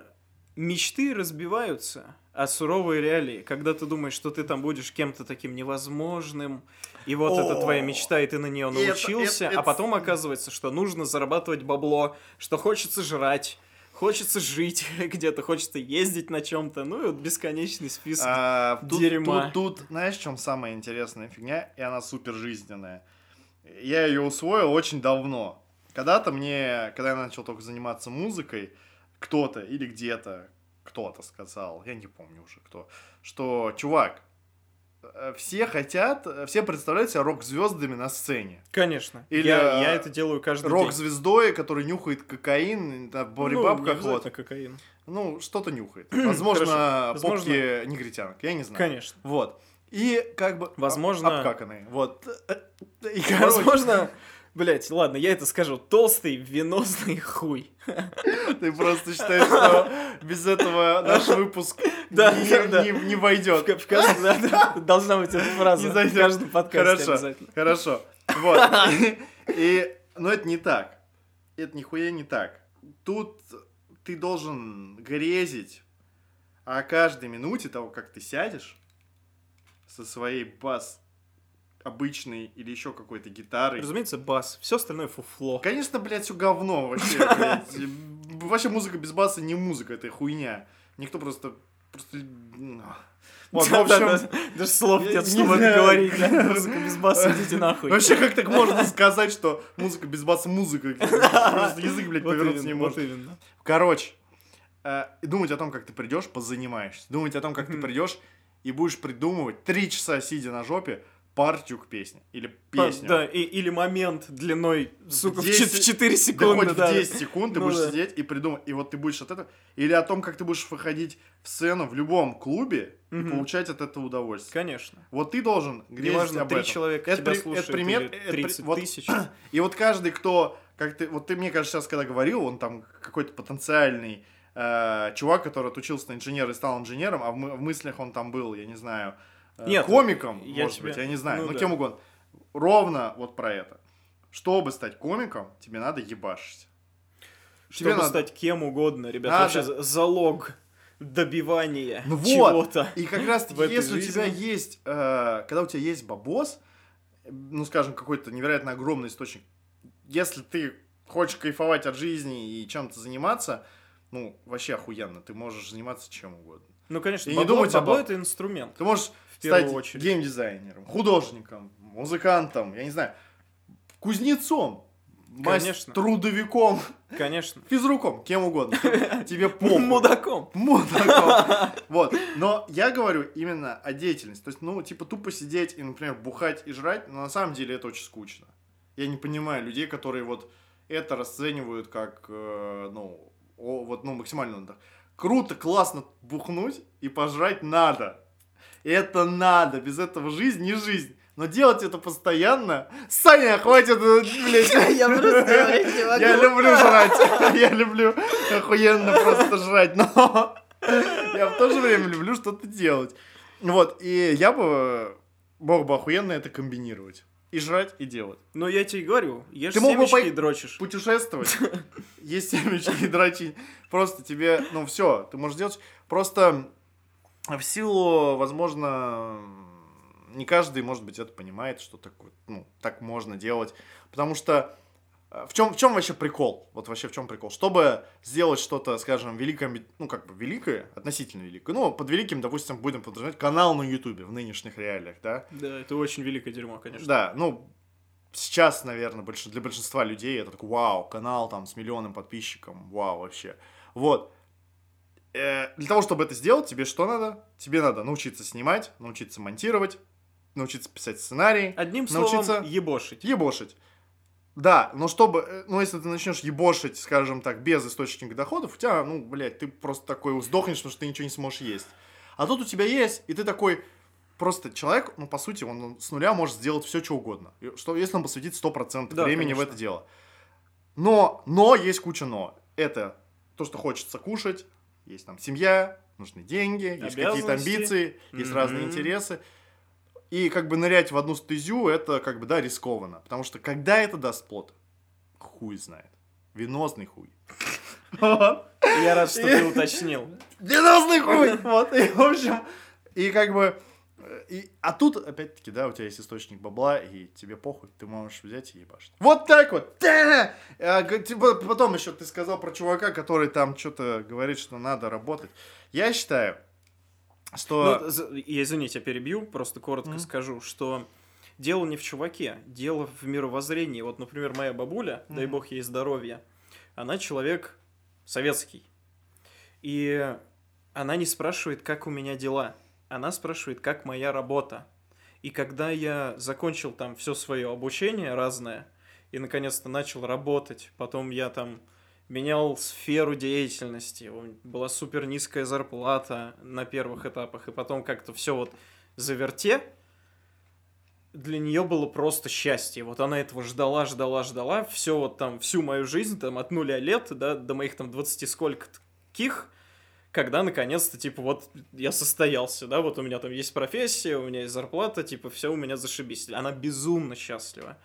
мечты разбиваются, а суровые реалии, когда ты думаешь, что ты там будешь кем-то таким невозможным, и вот это твоя мечта, и ты на нее научился, а потом оказывается, что нужно зарабатывать бабло, что хочется жрать, хочется жить <laughs> где-то, хочется ездить на чем-то, ну и вот бесконечный список. А, тут, Дерьма. Тут, тут, знаешь, в чем самая интересная фигня, и она супер жизненная. Я ее усвоил очень давно. Когда-то мне, когда я начал только заниматься музыкой, кто-то или где-то, кто-то сказал, я не помню уже кто, что, чувак, все хотят, э, все представляют себя рок-звездами на сцене. Конечно. или, я, а, я это делаю каждый день. Рок-звездой, который нюхает кокаин, на Ну, борибабках, обязательно вот. кокаин. Ну, что-то нюхает. <clears throat> Возможно, попки негритянок, я не знаю. Конечно. Вот. И как бы... Возможно- об- Обкаканные. Вот. И, <laughs> короче, Возможно, блять, ладно, я это скажу. Толстый венозный хуй. ты просто считаешь, что без этого наш выпуск <laughs> Да, не, да, да. не- не В, войдет. ка- в каждом- да, да, должна быть эта фраза. Не В каждом подкасте Хорошо. Хорошо. Вот. <laughs> И, но это не так. Это нихуя не так. Тут ты должен грезить о каждой минуте того, как ты сядешь со своей бас обычной или еще какой-то гитарой. Разумеется, бас. Все остальное фуфло. Конечно, блядь, все говно вообще, блядь. <laughs> Вообще музыка без баса не музыка, это хуйня. Никто просто... просто... Вот, в Да, общем, да. Даже слов нет, не чтобы это говорить. да. Музыка без баса, идите нахуй. Вообще, как так можно сказать, что музыка без баса музыка? Просто язык, блядь, <laughs> Вот повернуться не может. вот именно. Короче, э, думать о том, как ты придешь, позанимаешься. Думать о том, как ты придешь, и будешь придумывать три часа сидя на жопе партию к песне. Или песню. Да, и- или момент длиной, сука, в 10 чет- в 4 Да секунды. хоть да. в 10 секунд ты Ну будешь да. сидеть и придумать. И вот ты будешь от этого... Или о том, как ты будешь выходить в сцену в любом клубе и Мгм. получать от этого удовольствие. Конечно. Вот ты должен грезить Неважно, об три этом. человека Это тебя при- это слушают пример- или это при- 30 вот- тысяч. <clears throat> И вот каждый, кто, как ты, вот ты мне кажется сейчас, когда говорил, он там какой-то потенциальный э, чувак, который отучился на инженера и стал инженером, а в, в мыслях он там был, я не знаю, Нет, комиком, я может тебе- быть, я не знаю, ну ну, да. кем угодно. Ровно вот про это. Чтобы стать комиком, тебе надо ебашить. Чтобы надо- стать кем угодно, ребят, Надо. вообще за- залог добивания Ну вот. чего-то. И как раз таки, если у жизни. тебя есть, э, когда у тебя есть бабос, э, ну, скажем, какой-то невероятно огромный источник, если ты хочешь кайфовать от жизни и чем-то заниматься, ну, вообще охуенно, ты можешь заниматься чем угодно. Ну, конечно, И не бабло, думать бабло об- это инструмент. Ты можешь В первую стать очередь. геймдизайнером, художником, музыкантом, я не знаю, кузнецом, Конечно. трудовиком, Конечно. <laughs> физруком, кем угодно. <laughs> Тебе похуй. Мудаком. Мудаком. <laughs> Вот. Но я говорю именно о деятельности. То есть, ну, типа, тупо сидеть и, например, бухать и жрать, но на самом деле это очень скучно. Я не понимаю людей, которые вот это расценивают как, э, ну, о, вот, ну, максимально. Круто, классно бухнуть и пожрать надо. Это надо. Без этого жизнь не жизнь. Но делать это постоянно... Саня, хватит, э, блядь. <laughs> Я просто говорить не могу. Я люблю жрать. <laughs> Я люблю охуенно просто жрать, но <laughs> я в то же время люблю что-то делать. Вот, и я бы мог бы охуенно это комбинировать. И жрать, и делать. Ну, я тебе и говорю, ешь Ты семечки пой- и дрочишь. Путешествовать, есть семечки и дрочить. Просто тебе, ну все, ты можешь делать. Просто в силу, возможно, не каждый, может быть, это понимает, что так, ну, так можно делать. Потому что э, в чем, в чем вообще прикол? Вот вообще в чем прикол? Чтобы сделать что-то, скажем, великое, ну, как бы великое, относительно великое. Ну, под великим, допустим, будем подразумевать канал на Ютубе в нынешних реалиях, да? Да, это очень великое дерьмо, конечно. Да, ну, сейчас, наверное, больш- для большинства людей это такой, вау, канал там с миллионом подписчиков, вау, вообще. Вот. Э, для того, чтобы это сделать, тебе что надо? Тебе надо научиться снимать, научиться монтировать, научиться писать сценарий, Одним Научиться- словом, ебошить. ебошить. Да, но чтобы, э, ну, если ты начнешь ебошить, скажем так, без источника доходов, у тебя, ну, блядь, ты просто такой сдохнешь, потому что ты ничего не сможешь есть. А тут у тебя есть, и ты такой, просто человек, ну, по сути, он с нуля может сделать все, что угодно. Что, если он посвятит 100% Да, времени в конечно. это дело. Но, но есть куча но. Это то, что хочется кушать, есть там семья, нужны деньги, есть какие-то амбиции, есть разные Мгм. интересы. И как бы нырять в одну стезю, это как бы, да, рискованно. Потому что когда это даст плод, хуй знает. Венозный хуй. Я рад, что ты уточнил. <laughs> Венозный хуй! <laughs> Вот, и в общем, и как бы... э, И, а тут, опять-таки, да, у тебя есть источник бабла, и тебе похуй, ты можешь взять и ебашить. Вот так вот! Да! А, г- типа, потом еще ты сказал про чувака, который там что-то говорит, что надо работать. Я считаю, что... Ну, я, извините, я перебью, просто коротко Мгм. скажу, что дело не в чуваке, дело в мировоззрении. Вот, например, моя бабуля, дай Мгм. бог ей здоровья, она человек советский. И она не спрашивает, как у меня дела. Она спрашивает, как моя работа. И когда я закончил там все свое обучение разное, и наконец-то начал работать, потом я там менял сферу деятельности, была супер низкая зарплата на первых этапах, и потом как-то все вот заверте, для нее было просто счастье. Вот она этого ждала, ждала, ждала, все вот там, всю мою жизнь, там, от нуля лет, да, до моих там 20 сколько каких, когда наконец-то, типа, вот я состоялся, да, вот у меня там есть профессия, у меня есть зарплата, типа, все у меня зашибись. Она безумно счастлива.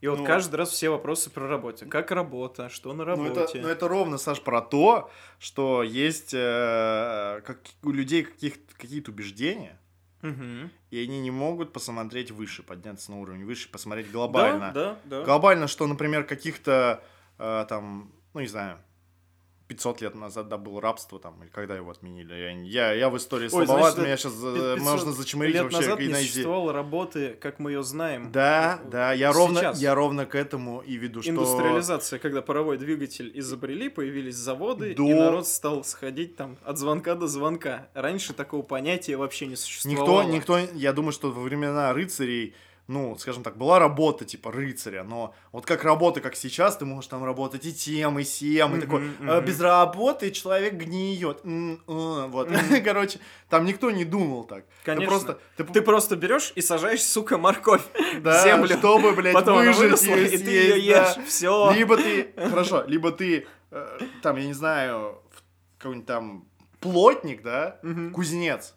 И вот Ну. каждый раз все вопросы про работу. Как работа, что на Ну это, работе. ну это ровно, Саш, про то, что есть э, как, у людей каких, какие-то убеждения, Мгм. и они не могут посмотреть выше, подняться на уровень выше, посмотреть глобально. Да, да, да. Глобально, что, например, каких-то э, там, ну не знаю, 500 лет назад, да, было рабство там, или когда его отменили. Я, я, я в истории Ой, слабоват, значит, меня сейчас 500 можно зачмырить Лет вообще. назад и не найти. существовало работы, как мы ее знаем. Да, Э, да, я ровно, сейчас. я ровно к этому и веду, что... Индустриализация, когда паровой двигатель изобрели, появились заводы, и До- народ стал сходить там от звонка до звонка. Раньше такого понятия вообще не существовало. Никто, никто, я думаю, что во времена рыцарей, ну, скажем так, была работа типа рыцаря, но вот как работа, как сейчас, ты можешь там работать и тем, и сем, и Мгм, такой. «А, без работы человек гниет. М, э, Вот, <laughs> короче, там никто не думал так. Ты Конечно. просто, ты, Ты просто берешь и сажаешь, сука, морковь <laughs> да, в землю. чтобы, блядь, Потом выжить выросла, её и ты ее да. ешь. Все. Либо ты, хорошо, либо ты, э, там, я не знаю, какой-нибудь там плотник, да, кузнец.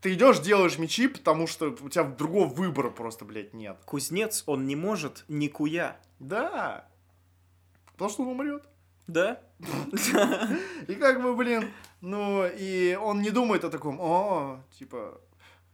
Ты идешь, делаешь мечи, потому что у тебя другого выбора просто, блядь, нет. Кузнец, он не может никуя. Да. Потому что он умрет. Да? <laughs> И как бы, блин, ну, и он не думает о таком, о, типа,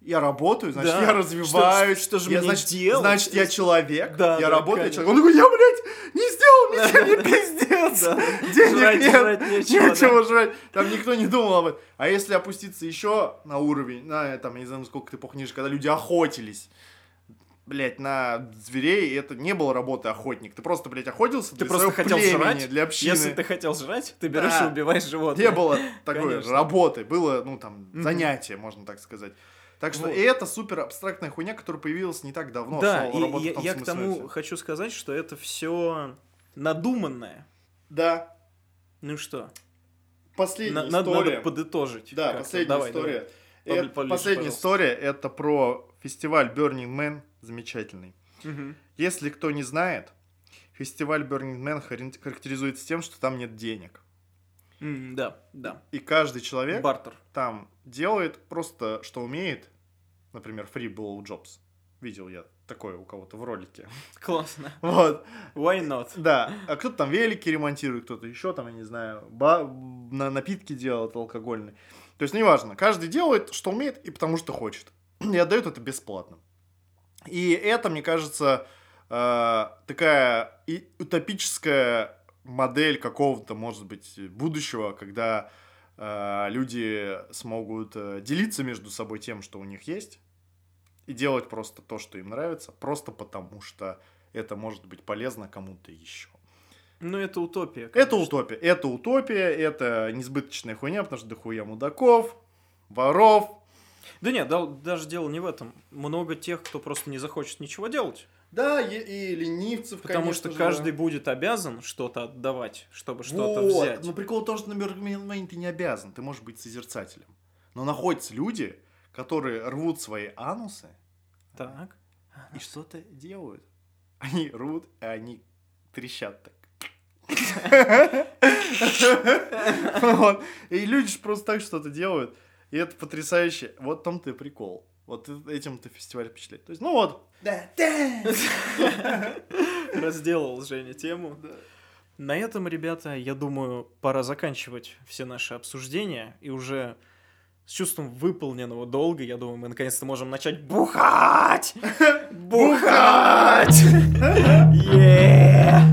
я работаю, значит, Да. я развиваюсь. Что- что же я, мне значит, делать? Значит, я человек, Да, я да, работаю, я человек. Он такой, я, блядь, не сделал ничего, мне пиздец. Да. Денег Жрать- нет, жрать нечего, нечего жрать. Там никто не думал об этом. А если опуститься еще на уровень, на, там, я не знаю, сколько ты эпох ниже, когда люди охотились, блять, на зверей, это не было работы охотник. Ты просто, блядь, охотился Ты для просто хотел племени, жрать. для общины. Если ты хотел жрать, ты берешь Да. и убиваешь животное. Не было такой Конечно. работы, было, ну, там, занятие, можно так сказать. Так что Вот. и это супер абстрактная хуйня, которая появилась не так давно. Да, и я, я к тому хочу сказать, что это все надуманное. Да, Ну что, последняя на- история. надо подытожить. Да, последняя Давай, история. давай. Это- поближе, последняя пожалуйста. история это про фестиваль Burning Man замечательный. Мгм. Если кто не знает, фестиваль Burning Man характеризуется тем, что там нет денег. М, Да, да. И каждый человек Бартер. там делает просто, что умеет. Например, free blow jobs. Видел я такое у кого-то в ролике. <laughs> Классно. Вот. Why not? Да, а кто-то там велики ремонтирует, кто-то еще там, я не знаю, ба- на напитки делает алкогольные. То есть, неважно, каждый делает, что умеет, и потому что хочет. И отдает это бесплатно. И это, мне кажется, э, такая утопическая модель какого-то, может быть, будущего, когда э, люди смогут э, делиться между собой тем, что у них есть, и делать просто то, что им нравится, просто потому что это может быть полезно кому-то еще. Ну, это утопия. Это конечно. утопия. Это утопия, это несбыточная хуйня, потому что дохуя мудаков, воров. Да нет, да- даже дело не в этом. Много тех, кто просто не захочет ничего делать. Да, и, и ленивцев, Потому конечно что же, каждый будет обязан что-то отдавать, чтобы что-то Вот. взять. Но прикол в том, что на Бергмане ты не обязан, ты можешь быть созерцателем. Но находятся люди, которые рвут свои анусы Так. и что-то делают. Они рвут, и они трещат так. <laughs> И люди же просто так что-то делают. И это потрясающе. Вот том-то и прикол. Вот этим-то фестиваль впечатляет. То есть, ну вот. <laughs> Разделал Женя тему. Да. На этом, ребята, я думаю, пора заканчивать все наши обсуждения. И уже с чувством выполненного долга, я думаю, мы наконец-то можем начать бухать! <laughs> Бухать! <laughs> Yeah!